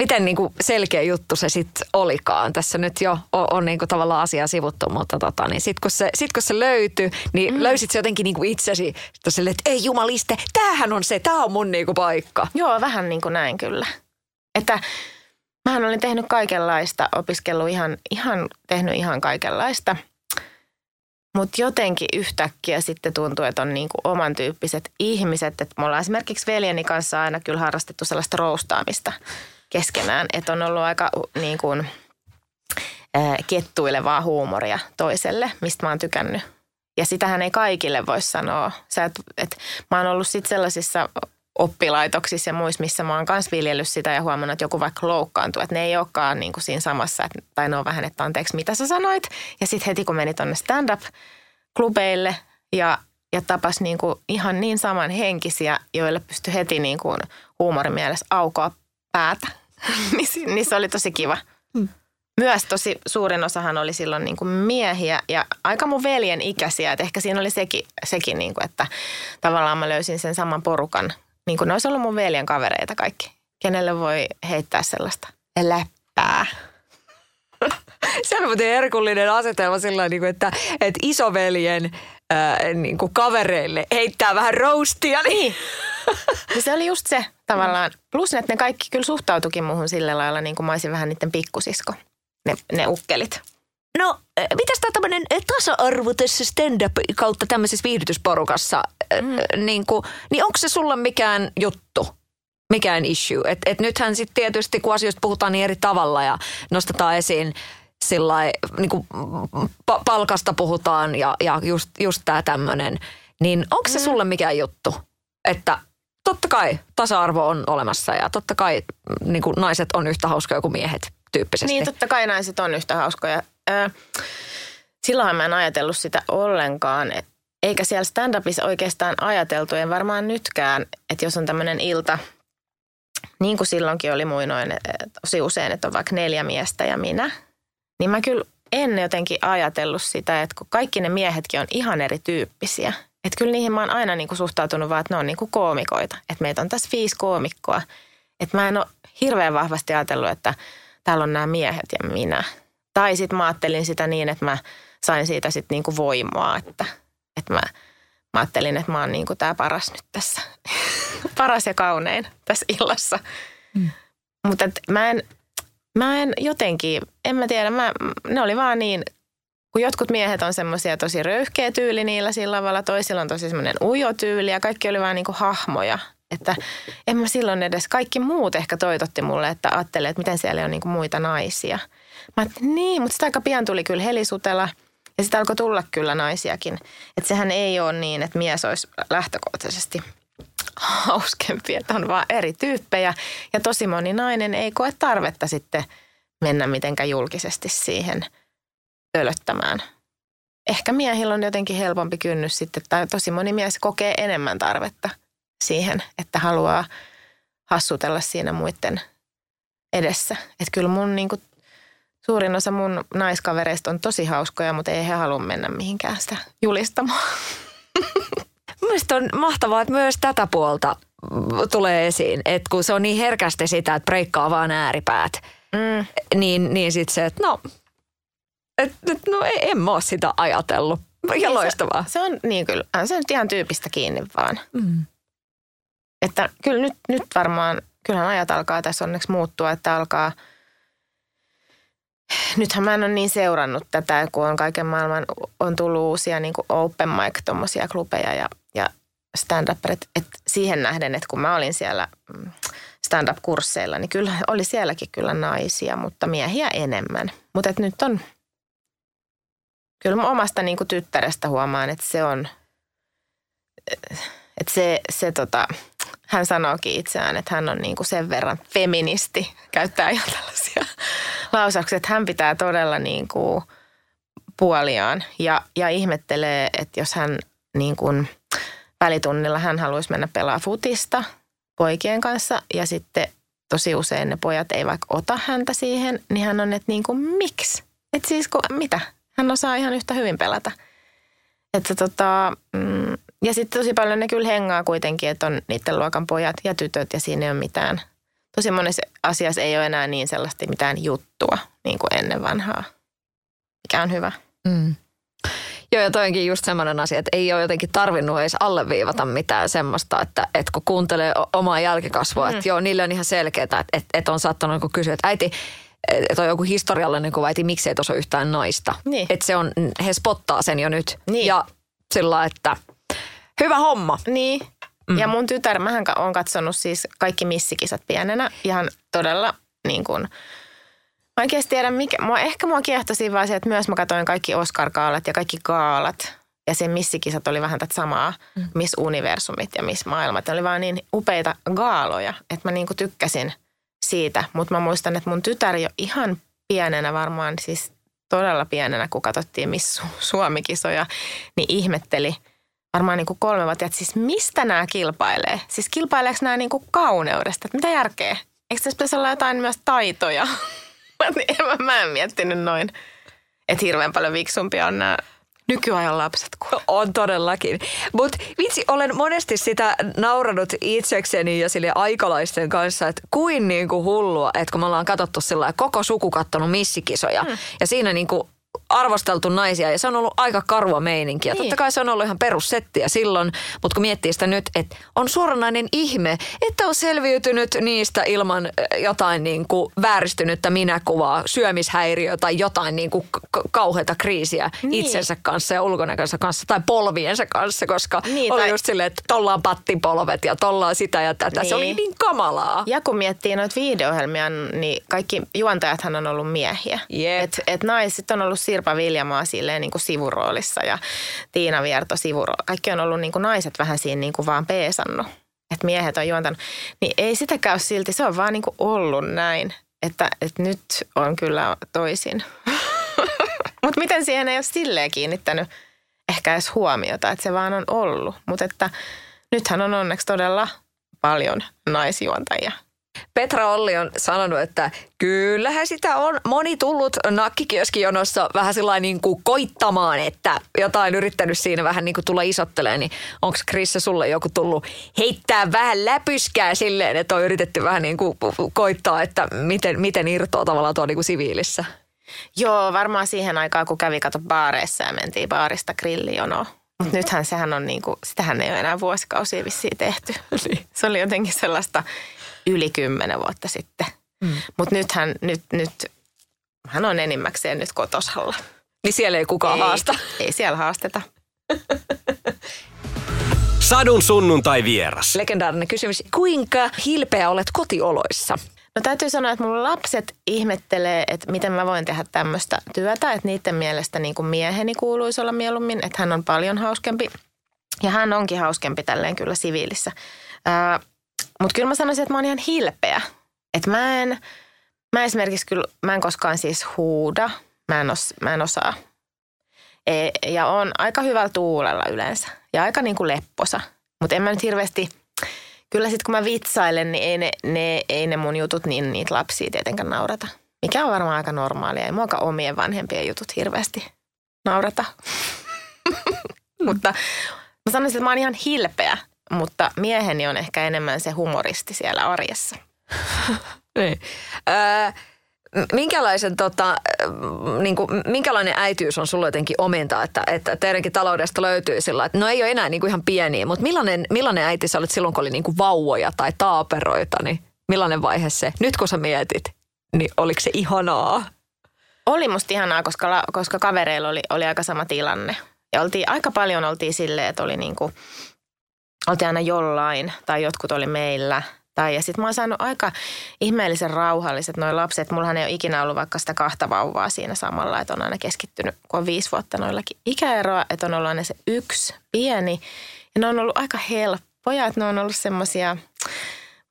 miten niin kuin selkeä juttu se sitten olikaan. Tässä nyt jo on, on niin kuin tavallaan asiaa sivuttu, mutta tota, niin sitten kun, se, sit kun se löytyi, niin mm. löysit se jotenkin niin kuin itsesi sille, että ei jumaliste, tämähän on se, tämä on mun niin kuin paikka. Joo, vähän niin kuin näin kyllä. Että mähän olin tehnyt kaikenlaista, opiskellut ihan, ihan tehnyt ihan kaikenlaista. Mutta jotenkin yhtäkkiä sitten tuntuu, että on niin kuin oman tyyppiset ihmiset. Että me ollaan esimerkiksi veljeni kanssa aina kyllä harrastettu sellaista roustaamista keskenään. Että on ollut aika niin kuin, kettuilevaa huumoria toiselle, mistä mä oon tykännyt. Ja sitähän ei kaikille voi sanoa. Sä et, et, mä oon ollut sitten sellaisissa oppilaitoksissa ja muissa, missä mä oon myös viljellyt sitä ja huomannut, että joku vaikka loukkaantuu. Että ne ei olekaan niin kuin siinä samassa, että, tai ne on vähän, että anteeksi, mitä sä sanoit. Ja sitten heti kun meni tonne stand-up-klubeille ja, ja tapas niin kuin ihan niin saman henkisiä, joille pystyi heti niin kuin huumorin mielessä aukoa päätä, [LAUGHS] niin, niin se oli tosi kiva. Hmm. myös tosi suurin osahan oli silloin niin kuin miehiä ja aika mun veljen ikäisiä. Että ehkä siinä oli sekin, sekin niin kuin, että tavallaan mä löysin sen saman porukan. Niin kuin ne olisi ollut mun veljen kavereita kaikki. Kenelle voi heittää sellaista läppää. [LAUGHS] Se on muuten herkullinen asetelma sillä niin että, että isoveljen ää, niin kuin kavereille heittää vähän roastia. Niin. Ja se oli just se tavallaan. Plus, että ne kaikki kyllä suhtautukin muuhun sillä lailla, niin kuin mä olisin vähän niiden pikkusisko ne, ne ukkelit. No, mitäs tämä tämmöinen tasa-arvo tässä stand-up kautta tämmöisessä viihdytysporukassa, mm. niin, kuin, niin onko se sulla mikään juttu? Mikään issue? Et, et nythän sitten tietysti, kun asioista puhutaan niin eri tavalla ja nostetaan esiin sillä niin kuin pa- palkasta puhutaan ja, ja just, just tämä tämmöinen, niin onko se mm. sulle mikään juttu? Että totta kai tasa-arvo on olemassa ja totta kai niin kuin naiset on yhtä hauskoja kuin miehet tyyppisesti. Niin, totta kai naiset on yhtä hauskoja. Ö, silloinhan mä en ajatellut sitä ollenkaan, eikä siellä stand-upissa oikeastaan ajateltu, en varmaan nytkään, että jos on tämmöinen ilta, niin kuin silloinkin oli muinoin tosi usein, että on vaikka neljä miestä ja minä, niin mä kyllä en jotenkin ajatellut sitä, että kun kaikki ne miehetkin on ihan erityyppisiä. Että kyllä niihin mä oon aina niin kuin suhtautunut vaan, että ne on niin kuin koomikoita. Että meitä on tässä viisi koomikkoa. Että mä en ole hirveän vahvasti ajatellut, että täällä on nämä miehet ja minä. Tai sitten mä ajattelin sitä niin, että mä sain siitä sitten niinku voimaa, että, että mä, mä ajattelin, että mä oon niinku tämä paras nyt tässä. [LAUGHS] paras ja kaunein tässä illassa. Mm. Mutta mä en, mä en jotenkin, en mä tiedä, mä, ne oli vaan niin, kun jotkut miehet on semmoisia tosi röyhkeä tyyli niillä sillä tavalla, toisilla on tosi semmoinen ujo tyyli ja kaikki oli vaan niinku hahmoja. Että en mä silloin edes, kaikki muut ehkä toitotti mulle, että ajattelee, että miten siellä on niin kuin muita naisia. Mä niin, mutta sitä aika pian tuli kyllä helisutella ja sitä alkoi tulla kyllä naisiakin. Että sehän ei ole niin, että mies olisi lähtökohtaisesti hauskempi, että on vaan eri tyyppejä. Ja tosi moni nainen ei koe tarvetta sitten mennä mitenkään julkisesti siihen pölöttämään. Ehkä miehillä on jotenkin helpompi kynnys sitten, tai tosi moni mies kokee enemmän tarvetta – siihen, että haluaa hassutella siinä muiden edessä. Että kyllä mun niin kuin, suurin osa mun naiskavereista on tosi hauskoja, mutta ei he halua mennä mihinkään sitä julistamaan. [LAUGHS] Mielestäni on mahtavaa, että myös tätä puolta tulee esiin. Että kun se on niin herkästi sitä, että breikkaa vaan ääripäät, mm. niin, niin sitten se, että no, et, et, no en mä ole sitä ajatellut. Ja niin loistavaa. Se, se on niin kyllä, se on ihan tyypistä kiinni vaan. Mm. Että kyllä nyt, nyt varmaan, kyllähän ajat alkaa tässä onneksi muuttua, että alkaa – nythän mä en ole niin seurannut tätä, kun on kaiken maailman, on tullut uusia niin kuin open mic tuommoisia klubeja ja, ja stand up siihen nähden, että kun mä olin siellä mm, stand-up-kursseilla, niin kyllä oli sielläkin kyllä naisia, mutta miehiä enemmän. Mutta nyt on, kyllä mä omasta niin kuin tyttärestä huomaan, että se on, että se, se tota, hän sanookin itseään, että hän on niin kuin sen verran feministi, käyttää ihan tällaisia lausauksia, että hän pitää todella niin kuin puoliaan ja, ja ihmettelee, että jos hän niin kuin välitunnilla hän haluaisi mennä pelaa futista poikien kanssa ja sitten tosi usein ne pojat ei vaikka ota häntä siihen, niin hän on, että niin kuin miksi? Että siis kun, mitä? Hän osaa ihan yhtä hyvin pelata. Että tota, mm, ja sitten tosi paljon ne kyllä hengaa kuitenkin, että on niiden luokan pojat ja tytöt ja siinä ei ole mitään. Tosi monessa asiassa ei ole enää niin sellaista mitään juttua niin kuin ennen vanhaa, mikä on hyvä. Mm. Joo, ja toinkin just semmoinen asia, että ei ole jotenkin tarvinnut edes alleviivata mitään semmoista, että, että kun kuuntelee omaa jälkikasvua, mm. että joo, niille on ihan selkeää, että, että, että on saattanut niin kysyä, että äiti, että on joku historiallinen kuva, että miksei tuossa ole yhtään naista. Niin. Että se on, he spottaa sen jo nyt. Niin. Ja sillä että Hyvä homma. Niin. Mm. Ja mun tytär, mähän on katsonut siis kaikki missikisat pienenä. Ihan todella niin kuin, Mä oikeasti tiedä, mikä, mua, ehkä mua kiehtosi vaan se, että myös mä katsoin kaikki Oscar-kaalat ja kaikki kaalat. Ja se missikisat oli vähän tätä samaa, mm. Miss Universumit ja Miss Maailmat. Ne oli vaan niin upeita gaaloja, että mä niinku tykkäsin siitä. Mutta mä muistan, että mun tytär jo ihan pienenä varmaan, siis todella pienenä, kun katsottiin Miss Suomi-kisoja, niin ihmetteli – varmaan niin kuin kolme vuotta, että siis mistä nämä kilpailee? Siis kilpaileeko nämä niin kuin kauneudesta? Että mitä järkeä? Eikö tässä pitäisi olla jotain myös taitoja? [LAUGHS] mä, mä en miettinyt noin. Että hirveän paljon viksumpia on nämä nykyajan lapset kuin. On todellakin. Mutta vitsi, olen monesti sitä nauranut itsekseni ja sille aikalaisten kanssa, että kuin niinku hullua, että kun me ollaan katsottu sillä koko suku kattonut missikisoja. Hmm. Ja siinä niinku arvosteltu naisia ja se on ollut aika karua meininkiä. Niin. Totta kai se on ollut ihan perussettiä silloin, mutta kun miettii sitä nyt, että on suoranainen ihme, että on selviytynyt niistä ilman jotain niin kuin vääristynyttä minäkuvaa, syömishäiriö tai jotain niin kuin kauheata kriisiä niin. itsensä kanssa ja ulkonäkönsä kanssa tai polviensa kanssa, koska niin, oli tai... just silleen, että tollaan pattipolvet ja tollaan sitä ja tätä. Niin. Se oli niin, niin kamalaa. Ja kun miettii noita video-ohjelmia, niin kaikki juontajathan on ollut miehiä. Yep. Et, et naiset on ollut Sirpa Viljamaa silleen niin kuin sivuroolissa ja Tiina Vierto sivuroolissa. Kaikki on ollut niin kuin naiset vähän siinä niin kuin vaan peesannut, että miehet on juontanut. Niin ei sitä käy silti, se on vaan niin kuin ollut näin, että, että nyt on kyllä toisin. [LAUGHS] Mutta miten siihen ei ole silleen kiinnittänyt ehkä edes huomiota, että se vaan on ollut. Mutta että nythän on onneksi todella paljon naisjuontajia Petra Olli on sanonut, että kyllähän sitä on moni tullut nakkikioskijonossa vähän sellainen niin kuin koittamaan, että jotain yrittänyt siinä vähän niin kuin tulla isotteleen, niin onko Krissa sulle joku tullut heittää vähän läpyskää silleen, että on yritetty vähän niin kuin koittaa, että miten, miten irtoaa tavallaan tuo niin kuin siviilissä? Joo, varmaan siihen aikaan, kun kävi kato baareissa ja mentiin baarista grillijonoon. Mutta nythän sehän on niinku, sitähän ei ole enää vuosikausia vissiin tehty. [LAUGHS] Niin. Se oli jotenkin sellaista yli kymmenen vuotta sitten. Mm. Mutta nythän, nyt, nyt, hän on enimmäkseen nyt kotosalla. Niin siellä ei kukaan ei, haasta. Ei siellä haasteta. [LAUGHS] Sadun sunnuntai vieras. Legendaarinen kysymys. Kuinka hilpeä olet kotioloissa? No täytyy sanoa, että mun lapset ihmettelee, että miten mä voin tehdä tämmöistä työtä, että niiden mielestä niin kuin mieheni kuuluisi olla mieluummin, että hän on paljon hauskempi. Ja hän onkin hauskempi tälleen kyllä siviilissä. Ää, mutta kyllä mä sanoisin, että mä oon ihan hilpeä. Että mä en, mä esimerkiksi kyllä, mä en koskaan siis huuda. Mä en, os, mä en osaa. E, ja on aika hyvällä tuulella yleensä. Ja aika niin kuin lepposa. Mutta en mä nyt hirveästi, kyllä sitten kun mä vitsailen, niin ei ne, ne, ei ne mun jutut niin niitä lapsia tietenkään naurata. Mikä on varmaan aika normaalia. Ei muakaan omien vanhempien jutut hirveästi naurata. [LAUGHS] Mutta mä sanoisin, että mä oon ihan hilpeä mutta mieheni on ehkä enemmän se humoristi siellä arjessa. [LAUGHS] niin. Öö, minkälaisen, tota, niin kuin, minkälainen äityys on sulla jotenkin omenta, että, että teidänkin taloudesta löytyy sillä, että no ei ole enää niin kuin ihan pieniä, mutta millainen, millainen äiti sä olet silloin, kun oli niin kuin vauvoja tai taaperoita, niin millainen vaihe se, nyt kun sä mietit, niin oliko se ihanaa? Oli musta ihanaa, koska, koska kavereilla oli, oli aika sama tilanne. Ja oltiin, aika paljon oltiin silleen, että oli niin kuin, oltiin aina jollain tai jotkut oli meillä. Tai, ja sitten mä oon saanut aika ihmeellisen rauhalliset noin lapset. Mullahan ei ole ikinä ollut vaikka sitä kahta vauvaa siinä samalla, että on aina keskittynyt, kun on viisi vuotta noillakin ikäeroa, että on ollut aina se yksi pieni. Ja ne on ollut aika helppoja, että ne on ollut semmoisia,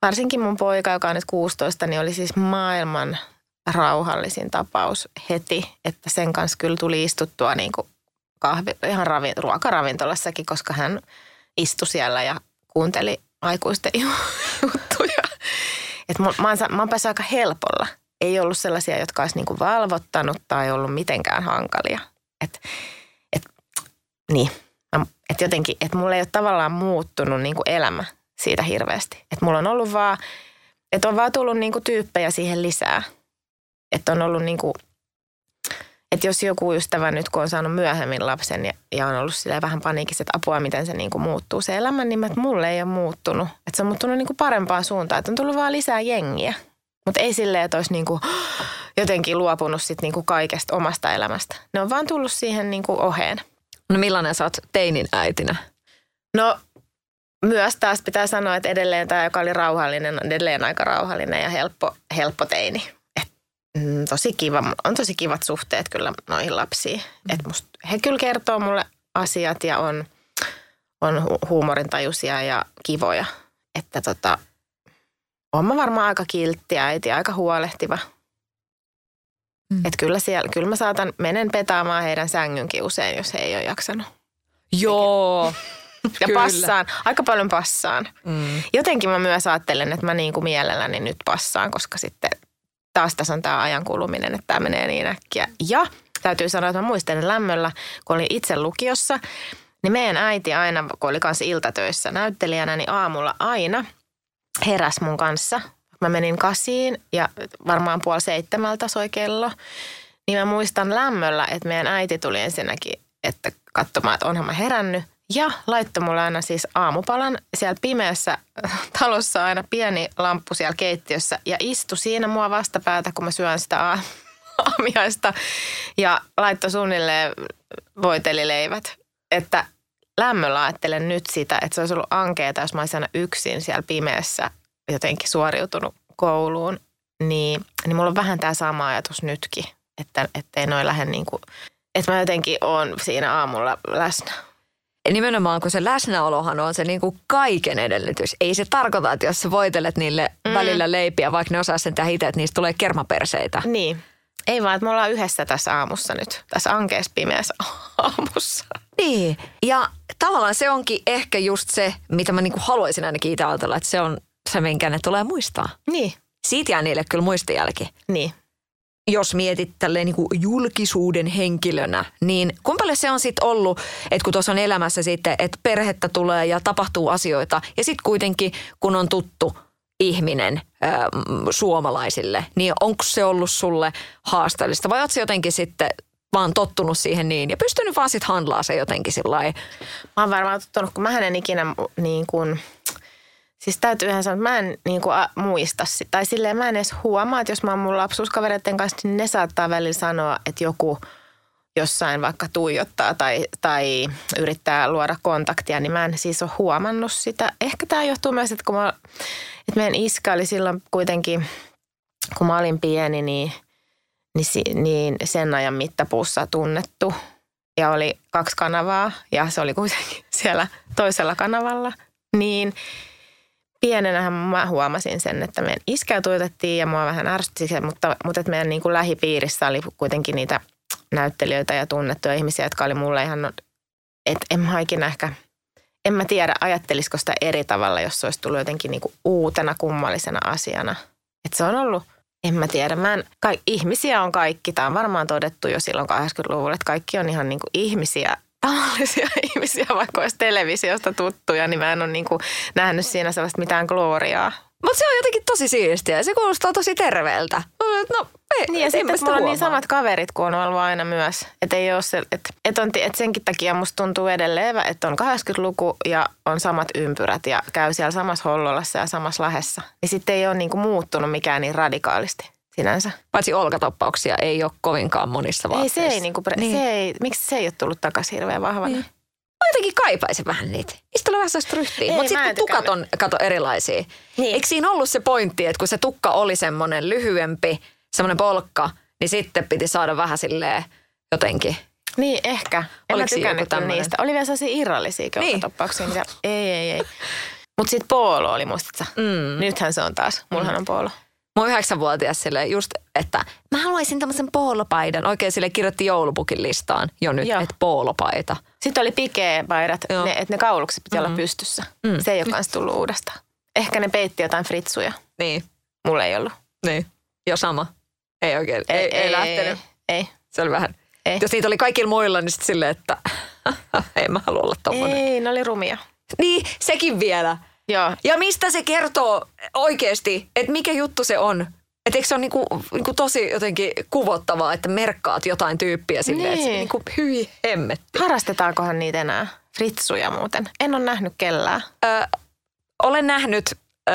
varsinkin mun poika, joka on nyt 16, niin oli siis maailman rauhallisin tapaus heti, että sen kanssa kyllä tuli istuttua niin kuin kahvi, ihan ravi, ruokaravintolassakin, koska hän – istui siellä ja kuunteli aikuisten [LAUGHS] juttuja. Et mä, mä, oon, mä oon päässyt aika helpolla. Ei ollut sellaisia, jotka olisi niinku valvottanut tai ollut mitenkään hankalia. Et, et, niin. Et jotenkin, että mulla ei ole tavallaan muuttunut niinku elämä siitä hirveästi. Että mulla on ollut vaan, että on vaan tullut niinku tyyppejä siihen lisää. Että on ollut niinku että jos joku ystävä nyt, kun on saanut myöhemmin lapsen ja, ja on ollut sillä vähän paniikissa, että apua, miten se niin kuin muuttuu se elämä, niin että mulle ei ole muuttunut. Että se on muuttunut niin kuin parempaan suuntaan, että on tullut vaan lisää jengiä. Mutta ei silleen, että olisi niin kuin jotenkin luopunut sit niin kuin kaikesta omasta elämästä. Ne on vaan tullut siihen niin kuin oheen. No millainen sä oot teinin äitinä? No myös taas pitää sanoa, että edelleen tämä, joka oli rauhallinen, on edelleen aika rauhallinen ja helppo, helppo teini mm, tosi kiva, on tosi kivat suhteet kyllä noihin lapsiin. Mm. Et musta, he kyllä kertoo mulle asiat ja on, on hu- huumorintajuisia ja kivoja. Että tota, on mä varmaan aika kiltti äiti, aika huolehtiva. Mm. Että kyllä, siellä, kyllä mä saatan, menen petaamaan heidän sängynkin usein, jos he ei ole jaksanut. Joo. [LAUGHS] ja kyllä. passaan, aika paljon passaan. Mm. Jotenkin mä myös ajattelen, että mä niin kuin mielelläni nyt passaan, koska sitten taas tässä on tämä ajan kuluminen, että tämä menee niin äkkiä. Ja täytyy sanoa, että mä muistelen lämmöllä, kun olin itse lukiossa, niin meidän äiti aina, kun oli kanssa iltatöissä näyttelijänä, niin aamulla aina heräs mun kanssa. Mä menin kasiin ja varmaan puoli seitsemältä soi kello. Niin mä muistan lämmöllä, että meidän äiti tuli ensinnäkin, että katsomaan, että onhan mä herännyt. Ja laittoi mulle aina siis aamupalan siellä pimeässä [LAUGHS] talossa aina pieni lamppu siellä keittiössä ja istui siinä mua vastapäätä, kun mä syön sitä [LAUGHS] aamiaista ja laittoi suunnilleen voitelileivät. Että lämmöllä ajattelen nyt sitä, että se olisi ollut ankeeta, jos mä olisin aina yksin siellä pimeässä jotenkin suoriutunut kouluun. Niin, niin mulla on vähän tämä sama ajatus nytkin, että ei noin lähde niin kuin, että mä jotenkin oon siinä aamulla läsnä. Nimenomaan, kun se läsnäolohan on se niin kuin kaiken edellytys. Ei se tarkoita, että jos sä voitelet niille mm. välillä leipiä, vaikka ne osaa sen itse, että niistä tulee kermaperseitä. Niin. Ei vaan, että me ollaan yhdessä tässä aamussa nyt, tässä ankeessa pimeässä [LAUGHS] aamussa. Niin, ja tavallaan se onkin ehkä just se, mitä mä niinku haluaisin ainakin itse ajatella, että se on se, minkä ne tulee muistaa. Niin. Siitä jää niille kyllä muistijälki. Niin. Jos mietit tälleen niin kuin julkisuuden henkilönä, niin kuinka paljon se on sitten ollut, että kun tuossa on elämässä sitten, että perhettä tulee ja tapahtuu asioita, ja sitten kuitenkin kun on tuttu ihminen ö, suomalaisille, niin onko se ollut sulle haasteellista? Vai ootko jotenkin sitten vaan tottunut siihen niin ja pystynyt vaan sitten handlaa se jotenkin sillä Mä oon varmaan tottunut, kun mä en ikinä niin kuin, siis täytyy ihan sanoa, että mä en niin kuin, a, muista sitä. Tai silleen mä en edes huomaa, että jos mä oon mun lapsuuskavereiden kanssa, niin ne saattaa välillä sanoa, että joku jossain vaikka tuijottaa tai, tai yrittää luoda kontaktia, niin mä en siis ole huomannut sitä. Ehkä tämä johtuu myös, että kun mä, että meidän iska oli silloin kuitenkin, kun mä olin pieni, niin – niin, niin sen ajan mittapuussa tunnettu. Ja oli kaksi kanavaa ja se oli kuitenkin [LAUGHS] siellä toisella kanavalla. Niin pienenähän mä huomasin sen, että meidän iskä tuijotettiin ja mua vähän ärsytti se, mutta, mutta että meidän niin kuin lähipiirissä oli kuitenkin niitä näyttelijöitä ja tunnettuja ihmisiä, jotka oli mulle ihan, että en mä ikinä ehkä, en mä tiedä ajattelisiko sitä eri tavalla, jos se olisi tullut jotenkin niin kuin uutena kummallisena asiana. Että se on ollut en mä tiedä. Mä en, ka, ihmisiä on kaikki. Tämä on varmaan todettu jo silloin 80-luvulla, että kaikki on ihan niin kuin ihmisiä, tavallisia [LAUGHS] ihmisiä, vaikka olisi televisiosta tuttuja, niin mä en ole niin kuin nähnyt siinä sellaista mitään gloriaa. Mutta se on jotenkin tosi siistiä ja se kuulostaa tosi terveeltä. No, ei, niin ja sitten, mulla on niin samat kaverit kuin on ollut aina myös. Että ei ole se, että, että, on, että senkin takia musta tuntuu edelleen, että on 80-luku ja on samat ympyrät ja käy siellä samassa Hollolassa ja samassa Lahessa. Niin sitten ei ole niin kuin muuttunut mikään niin radikaalisti sinänsä. Paitsi olkatoppauksia ei ole kovinkaan monissa vaatteissa. Ei se ei, niin kuin, niin. se ei miksi se ei ole tullut takaisin hirveän vahvana? Niin. Mä jotenkin kaipaisin vähän niitä. Niistä tulee vähän sellaista ryhtiä. Mutta sitten tukat on kato erilaisia. Niin. Eikö siinä ollut se pointti, että kun se tukka oli semmoinen lyhyempi, semmoinen polkka, niin sitten piti saada vähän silleen jotenkin. Niin, ehkä. En Oliko mä tykännyt niistä. Oli vielä sellaisia irrallisia kelkatoppauksia, niin. mitä ei, ei, ei. Mutta sitten poolo oli, muistatko? Mm. Nythän se on taas. Mullahan mm. on poolo. Mä oon yhdeksänvuotias sille just, että mä haluaisin tämmöisen poolopaidan. Oikein sille kirjoitti joulupukin listaan jo nyt, Joo. että poolopaita. Sitten oli pikeepaidat, ne, että ne kaulukset piti mm. olla pystyssä. Mm. Se ei ole kans tullut uudestaan. Ehkä ne peitti jotain fritsuja. Niin. Mulla ei ollut. Niin. Jo sama. Ei oikein. Ei, ei, ei, ei lähtenyt. Ei, ei. Se oli vähän. Ei. Jos niitä oli kaikilla muilla, niin sitten silleen, että [LAUGHS] ei mä halua olla tommonen. Ei, ne oli rumia. Niin, sekin vielä. Joo. Ja mistä se kertoo oikeasti, että mikä juttu se on? Että eikö se ole niinku, niinku tosi jotenkin kuvottavaa, että merkkaat jotain tyyppiä silleen, niin. että se niinku, hyi hemmetti. Harrastetaankohan niitä enää? Fritsuja muuten. En ole nähnyt kellään. Ö, olen nähnyt ö,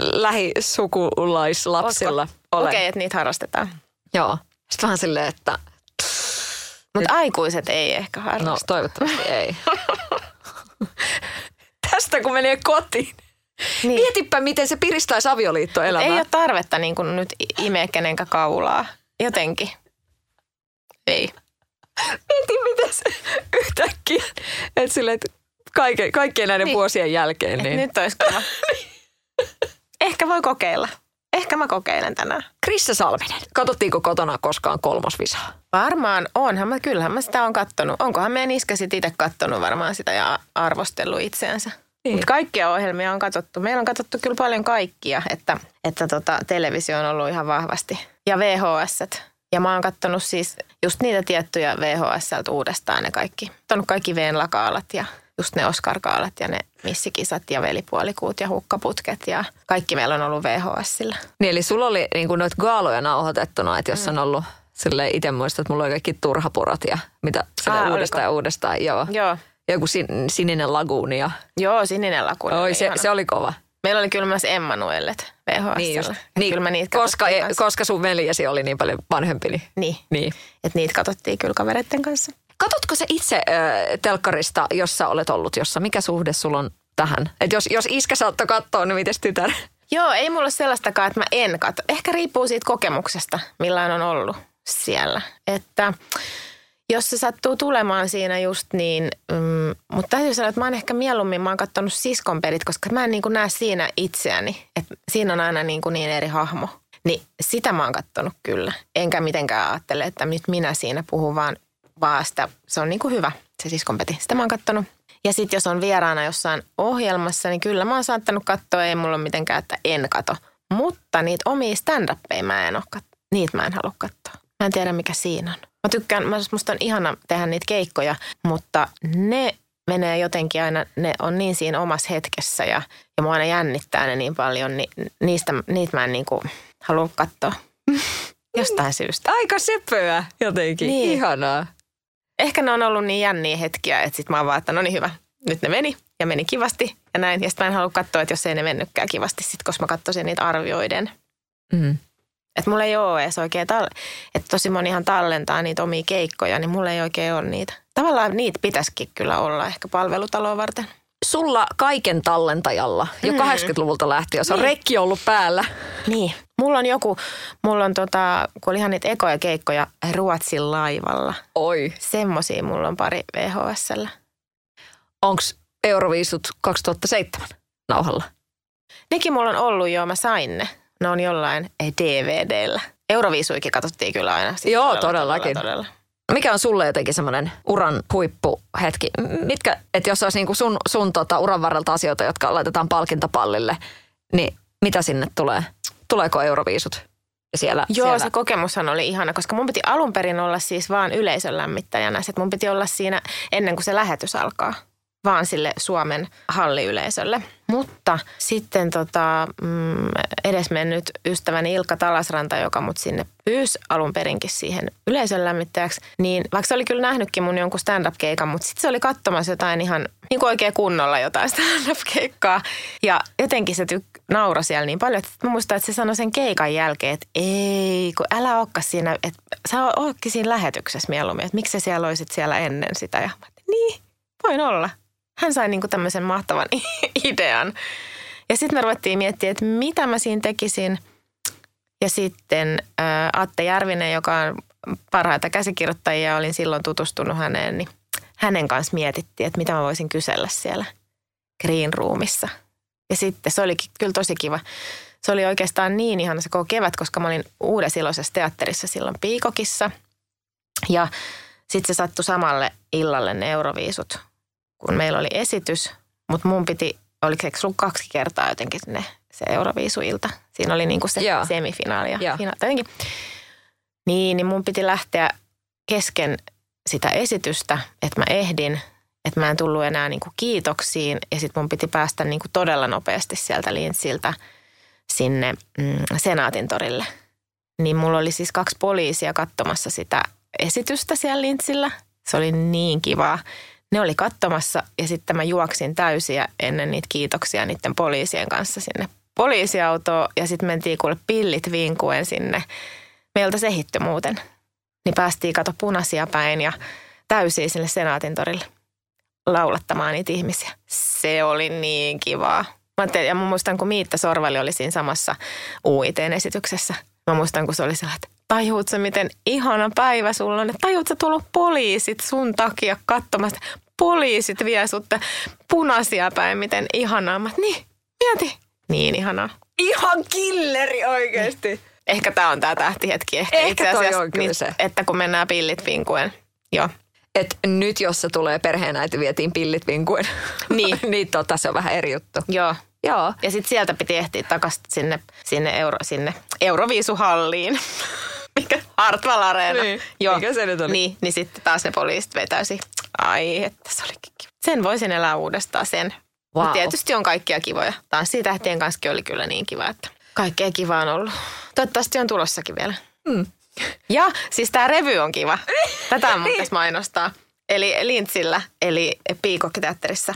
lähisukulaislapsilla. Okei, okay, että niitä harrastetaan. Joo. Sitten vähän silleen, että... Mutta aikuiset ei ehkä harrasta. No toivottavasti ei. [LAUGHS] Tästä kun menee kotiin. Niin. Mietipä, miten se piristäisi avioliittoelämää. Ei ole tarvetta niin kuin nyt imeä kenenkään kaulaa. Jotenkin. Ei. Mieti, miten se yhtäkkiä, että sille, että kaikke, kaikkien näiden niin. vuosien jälkeen. Niin... Nyt olisi kiva. [LAUGHS] Ehkä voi kokeilla. Ehkä mä kokeilen tänään. Krissa Salminen, katsottiinko kotona koskaan kolmosvisaa? Varmaan onhan mä, kyllähän mä sitä on kattonut. Onkohan meidän iskä itse kattonut varmaan sitä ja arvostellut itseänsä. Niin. Mutta kaikkia ohjelmia on katsottu. Meillä on katsottu kyllä paljon kaikkia, että, että tota, televisio on ollut ihan vahvasti. ja VHS. Ja mä oon kattonut siis just niitä tiettyjä VHS uudestaan ne kaikki. Ottanut kaikki Veen-lakaalat ja just ne Oscar-kaalat ja ne missikisat ja velipuolikuut ja hukkaputket ja kaikki meillä on ollut VHSillä. Niin eli sulla oli niin kuin noita gaaloja nauhoitettuna, että jos mm. on ollut sille itse muistat, että mulla oli kaikki turhapurot ja mitä Aa, uudestaan ja uudestaan. Joo. Joo. Joku sin, sininen laguuni. Ja... Joo, sininen laguuni. Oi, se, se, oli kova. Meillä oli kyllä myös Emmanuelet VHS. Niin, just, niin kyllä niitä koska, e, koska sun veljesi oli niin paljon vanhempi. Niin, niin. niin. että niitä katsottiin kyllä kavereiden kanssa. Katotko se itse äh, telkkarista, jossa olet ollut jossa? Mikä suhde sulla on tähän? Et jos, jos iskä saattoi katsoa, niin mites tytär? Joo, ei mulla ole sellaistakaan, että mä en katso. Ehkä riippuu siitä kokemuksesta, millainen on ollut siellä. Että jos se sattuu tulemaan siinä just niin, mm, mutta täytyy sanoa, että mä oon ehkä mieluummin, mä oon katsonut siskon pelit, koska mä en niin kuin näe siinä itseäni. Että siinä on aina niin, kuin niin eri hahmo. Niin sitä mä oon kattonut kyllä. Enkä mitenkään ajattele, että nyt minä siinä puhun, vaan, vaan sitä, se on niin kuin hyvä, se siskonpeti. Sitä mä oon kattonut. Ja sitten jos on vieraana jossain ohjelmassa, niin kyllä mä oon saattanut katsoa, ei mulla ole mitenkään, että en kato. Mutta niitä omia stand mä en ole Niitä mä en halua katsoa. Mä en tiedä, mikä siinä on. Mä tykkään, musta on ihana tehdä niitä keikkoja, mutta ne menee jotenkin aina, ne on niin siinä omassa hetkessä ja, ja mua aina jännittää ne niin paljon, niin niistä, niitä mä en niinku halua katsoa [LAUGHS] jostain syystä. Aika sepöä jotenkin, niin. ihanaa. Ehkä ne on ollut niin jänniä hetkiä, että sit mä oon vaan, että no niin hyvä, nyt ne meni ja meni kivasti ja näin. Ja sitten mä en halua katsoa, että jos ei ne mennytkään kivasti, sit, koska mä katsoisin niitä arvioiden. Mm. Että mulla ei ole edes oikein, tal- että tosi monihan tallentaa niitä omia keikkoja, niin mulla ei oikein ole niitä. Tavallaan niitä pitäisikin kyllä olla ehkä palvelutaloa varten. Sulla kaiken tallentajalla jo mm. 80-luvulta lähtien, se on niin. rekki ollut päällä. Niin. Mulla on joku, mulla on tota, kun oli ihan niitä ekoja keikkoja Ruotsin laivalla. Oi. Semmosia mulla on pari VHSllä. Onks Euroviisut 2007 nauhalla? Nekin mulla on ollut jo, mä sain ne ne on jollain DVDllä. Euroviisuikin katsottiin kyllä aina. Siis Joo, todella, todellakin. Todella, todella. Mikä on sulle jotenkin semmoinen uran huippuhetki? Mitkä, että jos olisi niinku sun, sun tota uran varrelta asioita, jotka laitetaan palkintopallille, niin mitä sinne tulee? Tuleeko Euroviisut? Siellä, Joo, siellä. se kokemushan oli ihana, koska mun piti alun perin olla siis vaan yleisön lämmittäjänä. Sitten mun piti olla siinä ennen kuin se lähetys alkaa vaan sille Suomen halliyleisölle. Mutta sitten tota, mm, edesmennyt ystäväni Ilkka Talasranta, joka mut sinne pyysi alun perinkin siihen yleisön lämmittäjäksi, niin vaikka se oli kyllä nähnytkin mun jonkun stand-up-keikan, mutta sitten se oli katsomassa jotain ihan niin kuin oikein kunnolla jotain [LAUGHS] stand-up-keikkaa. Ja jotenkin se tyk- naura siellä niin paljon, että mä muistan, että se sanoi sen keikan jälkeen, että ei, kun älä olekaan siinä, että sä ootkin siinä lähetyksessä mieluummin, että miksi sä siellä olisit siellä ennen sitä. Ja mä, niin, voin olla hän sai niin kuin tämmöisen mahtavan [LAUGHS] idean. Ja sitten me ruvettiin miettimään, että mitä mä siinä tekisin. Ja sitten ää, Atte Järvinen, joka on parhaita käsikirjoittajia, olin silloin tutustunut häneen, niin hänen kanssa mietittiin, että mitä mä voisin kysellä siellä Green Roomissa. Ja sitten se olikin kyllä tosi kiva. Se oli oikeastaan niin ihana se koko kevät, koska mä olin uudessa iloisessa teatterissa silloin Piikokissa. Ja sitten se sattui samalle illalle ne Euroviisut kun meillä oli esitys, mutta mun piti, oliko se sun kaksi kertaa jotenkin ne, se Euroviisuilta. Siinä oli niinku se Joo. semifinaali ja finaali. Niin, niin mun piti lähteä kesken sitä esitystä, että mä ehdin, että mä en tullut enää niinku kiitoksiin. Ja sitten mun piti päästä niinku todella nopeasti sieltä Lintziltä sinne mm, Senaatin torille. Niin mulla oli siis kaksi poliisia katsomassa sitä esitystä siellä Lintzillä. Se oli niin kivaa ne oli katsomassa ja sitten mä juoksin täysiä ennen niitä kiitoksia niiden poliisien kanssa sinne poliisiautoon ja sitten mentiin kuule pillit vinkuen sinne. Meiltä se hittyi muuten. Niin päästiin kato punaisia päin ja täysiä sinne Senaatin torille laulattamaan niitä ihmisiä. Se oli niin kivaa. Mä ja mä muistan, kun Miitta Sorvali oli siinä samassa UIT-esityksessä. Mä muistan, kun se oli sellainen, että tajuutko miten ihana päivä sulla on, että tajuutko tullut poliisit sun takia katsomasta. Poliisit vie sut punaisia päin, miten ihanaa. Mä, niin, mieti. Niin ihanaa. Ihan killeri oikeasti. Niin. Ehkä tämä on tämä tähtihetki. Ehkä, Ehkä itse asiassa, on kyllä niin, se. Että kun mennään pillit pinkuen. Joo. Et nyt jos se tulee perheenäiti vietiin pillit vinkuen, [LAUGHS] niin, niin tota, se on vähän eri juttu. Joo, Joo. Ja sitten sieltä piti ehtiä takaisin sinne, sinne, euro, sinne Euroviisuhalliin. [LAUGHS] Mikä Hartwall Areena. Niin. Mikä se nyt oli? Niin, niin sitten taas ne poliisit vetäisi. Ai, että se olikin kiva. Sen voisin elää uudestaan sen. Wow. Wow. Tietysti on kaikkia kivoja. Tanssitähtien kanssa oli kyllä niin kiva, että kaikkea kivaa on ollut. Toivottavasti on tulossakin vielä. Mm. Ja siis tämä revy on kiva. Tätä on mun pitäisi mainostaa. Eli Lintsillä, eli Piikokki-teatterissa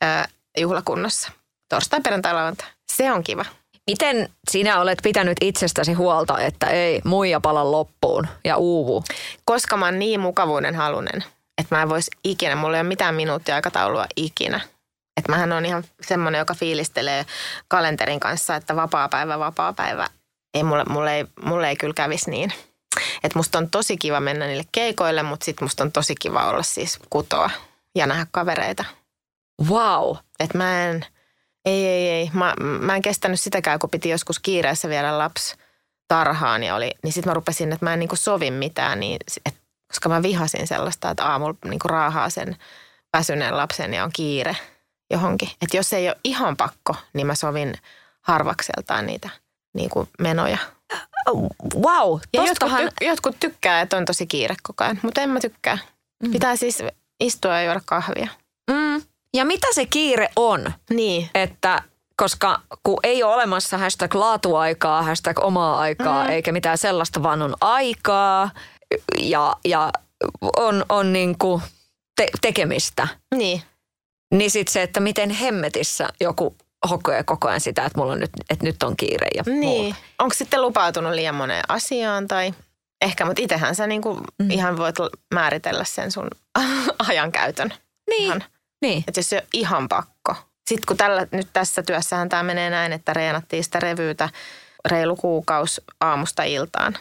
ää, juhlakunnossa. Torstai, perjantai, lauantai. Se on kiva. Miten sinä olet pitänyt itsestäsi huolta, että ei muija pala loppuun ja uuvu? Koska mä oon niin mukavuuden halunen, että mä en vois ikinä, mulla ei ole mitään minuuttiaikataulua ikinä. Että mähän on ihan semmoinen, joka fiilistelee kalenterin kanssa, että vapaa päivä, vapaa päivä. Ei, mulle, mulle, ei, mulle ei kyllä kävisi niin. Että musta on tosi kiva mennä niille keikoille, mutta sit musta on tosi kiva olla siis kutoa ja nähdä kavereita. Wow. Että mä en, ei, ei, ei. Mä, mä en kestänyt sitäkään, kun piti joskus kiireessä viedä lapsi tarhaan ja oli, niin sitten mä rupesin, että mä en niinku sovi mitään, niin, et, koska mä vihasin sellaista, että aamulla niinku raahaa sen väsyneen lapsen ja on kiire johonkin. Että jos ei ole ihan pakko, niin mä sovin harvakseltaan niitä niinku menoja. Wow. Ja jotkut, Tostahan, ty- jotkut tykkää, että on tosi kiire koko ajan, mutta en mä tykkää. Pitää siis istua ja juoda kahvia. mm, ja mitä se kiire on? Niin. Että koska kun ei ole olemassa hashtag laatuaikaa, hashtag omaa aikaa, mm. eikä mitään sellaista, vaan on aikaa ja, ja on, on niin kuin te- tekemistä. Niin. Niin sitten se, että miten hemmetissä joku hokee koko ajan sitä, että mulla on nyt, että nyt on kiire ja Niin. muuta. Onko sitten lupautunut liian moneen asiaan tai ehkä, mutta itsehän sä niinku mm. ihan voit määritellä sen sun [LAUGHS] ajankäytön. Niin. Ihan. Niin. Että jos se on ihan pakko. Sitten kun tällä, nyt tässä työssähän tämä menee näin, että reenattiin sitä revyytä reilu kuukaus aamusta iltaan.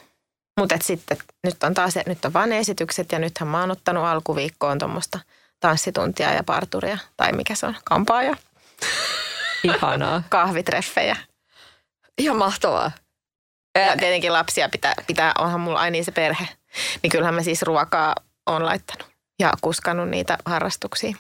Mutta sitten nyt on taas, nyt on vain esitykset ja nythän mä oon ottanut alkuviikkoon tuommoista tanssituntia ja parturia. Tai mikä se on, kampaaja, [LAUGHS] Ihanaa. kahvitreffejä. Ihan mahtavaa. Ja tietenkin lapsia pitää, pitää, onhan mulla aina niin se perhe. Niin kyllähän mä siis ruokaa on laittanut ja kuskannut niitä harrastuksia.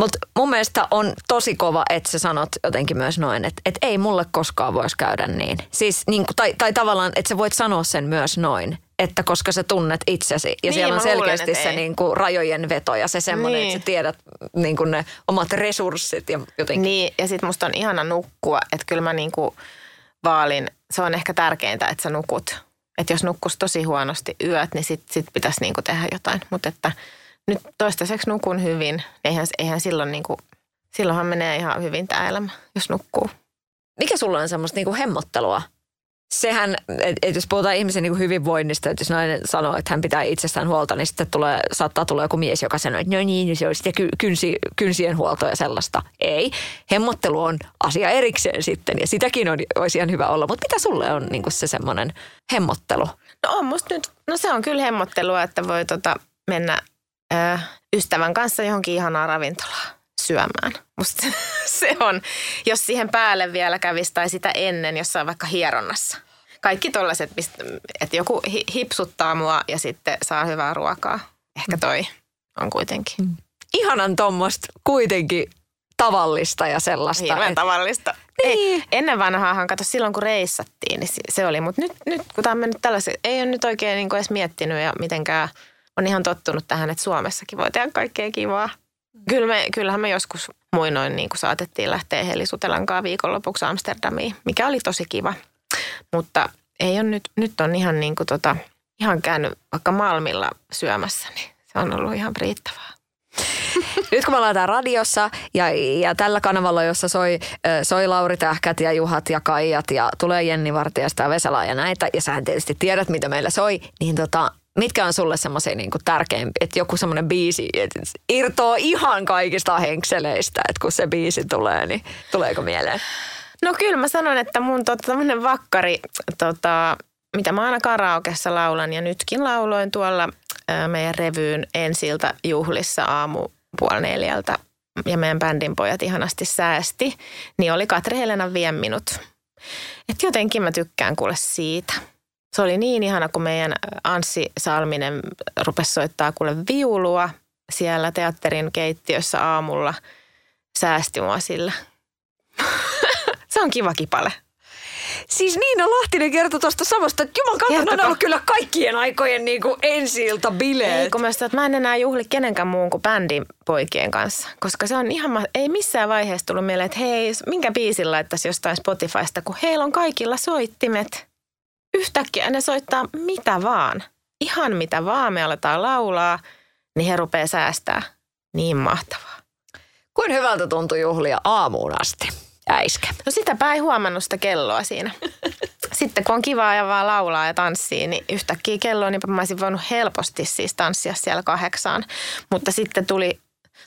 Mutta mun mielestä on tosi kova, että sä sanot jotenkin myös noin, että, että ei mulle koskaan voisi käydä niin. Siis, niin kuin, tai, tai tavallaan, että sä voit sanoa sen myös noin, että koska sä tunnet itsesi ja Niin, siellä on luulen, selkeästi että se niin kuin, rajojen veto ja se semmoinen, Niin. että sä tiedät niin kuin ne omat resurssit ja jotenkin. Niin, ja sitten musta on ihana nukkua, että kyllä mä niinku vaalin, se on ehkä tärkeintä, että sä nukut. Että jos nukkus tosi huonosti yöt, niin sit, sit pitäisi niinku tehdä jotain. Mutta että nyt toistaiseksi nukun hyvin, eihän, eihän silloin niinku, silloinhan menee ihan hyvin tämä elämä, jos nukkuu. Mikä sulla on semmoista niin kuin hemmottelua? Sehän, että et jos puhutaan ihmisen niin kuin hyvinvoinnista, että jos nainen sanoo, että hän pitää itsestään huolta, niin sitten tulee, saattaa tulla joku mies, joka sanoo, että no niin, se on sitten ky- kynsi, kynsien huolto ja sellaista. Ei. Hemmottelu on asia erikseen sitten ja sitäkin on, olisi ihan hyvä olla. Mutta mitä sulle on niin kuin se semmoinen hemmottelu? No on musta nyt, no se on kyllä hemmottelua, että voi tota mennä ö, ystävän kanssa johonkin ihanaan ravintolaan syömään. Musta [LAUGHS] se on, jos siihen päälle vielä kävisi tai sitä ennen jossain vaikka hieronnassa. Kaikki tollaiset, että joku hi- hipsuttaa mua ja sitten saa hyvää ruokaa. Ehkä toi on kuitenkin Ihanan tuommoista kuitenkin tavallista ja sellaista. hirveän että- tavallista. Niin. Ei, ennen vanhaahan, kato silloin kun reissattiin, niin se- se oli. Mutta nyt, nyt kun tämä on mennyt tällaisen, ei ole nyt oikein niin edes miettinyt ja mitenkään on ihan tottunut tähän, että Suomessakin voi tehdä kaikkea kivaa. Kyllä me, kyllähän me joskus muinoin niin kuin saatettiin lähteä Heli Sutelankaan viikonlopuksi Amsterdamiin, mikä oli tosi kiva. Mutta ei ole nyt, nyt on ihan niin kuin tota, ihan käynyt vaikka Malmilla syömässä, niin se on ollut ihan riittävää. [LAUGHS] Nyt kun me ollaan radiossa ja, ja tällä kanavalla, jossa soi, soi Lauri Tähkät ja Juhat ja Kaijat ja tulee Jenni Vartijasta ja Vesala ja näitä, ja sähän tietysti tiedät, mitä meillä soi, niin tota, mitkä on sulle semmoisia niin tärkeimpiä, että joku semmoinen biisi että irtoo ihan kaikista henkseleistä, että kun se biisi tulee, niin tuleeko mieleen? No kyllä mä sanon, että mun tota, tämmönen vakkari, tota, mitä mä aina karaokessa laulan ja nytkin lauloin tuolla meidän revyyn ensiltä juhlissa aamu puoli neljältä ja meidän bändin pojat ihanasti säästi, niin oli Katri Helena Vien minut. Et jotenkin mä tykkään kuule siitä. Se oli niin ihana, kun meidän Anssi Salminen rupesi soittaa kuule viulua siellä teatterin keittiössä aamulla. Säästi mua sillä. [LAUGHS] Se on kiva kipale. Siis Niina Lahtinen kertoi tuosta samasta, että juman kautta on ollut kyllä kaikkien aikojen niin kuin ensi bileet. Ei, kun mä, sitä, että mä en enää juhli kenenkään muun kuin bändin poikien kanssa. Koska se on ihan, ma- ei missään vaiheessa tullut mieleen, että hei, minkä biisin laittaisi jostain Spotifysta, kun heillä on kaikilla soittimet. Yhtäkkiä ne soittaa mitä vaan. Ihan mitä vaan me aletaan laulaa, niin he rupeaa säästää. Niin mahtavaa. Kuin hyvältä tuntui juhlia aamuun asti. Äiskä. No sitäpä ei huomannut sitä kelloa siinä. [LAUGHS] Sitten kun on kivaa ja vaan laulaa ja tanssii, niin yhtäkkiä kello, niin mä olisin voinut helposti siis tanssia siellä kahdeksaan. Mutta sitten tuli,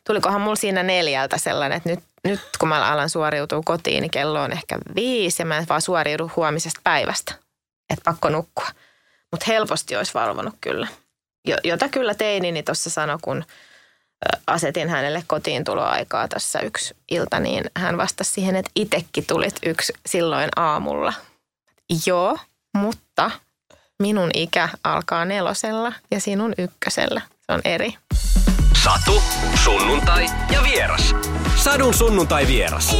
tulikohan mulla siinä neljältä sellainen, että nyt, nyt kun mä alan suoriutua kotiin, niin kello on ehkä viisi ja mä en vaan suoriudu huomisesta päivästä. Että pakko nukkua. Mutta helposti olisi valvonut kyllä. Jo, jota kyllä teini, niin tuossa sanoi, kun asetin hänelle kotiin tuloaikaa tässä yksi ilta, niin hän vastasi siihen, että itekin tulit yksi silloin aamulla. Joo, mutta minun ikä alkaa nelosella ja sinun ykkösellä. Se on eri. Satu, sunnuntai ja vieras. Sadun sunnuntai vieras.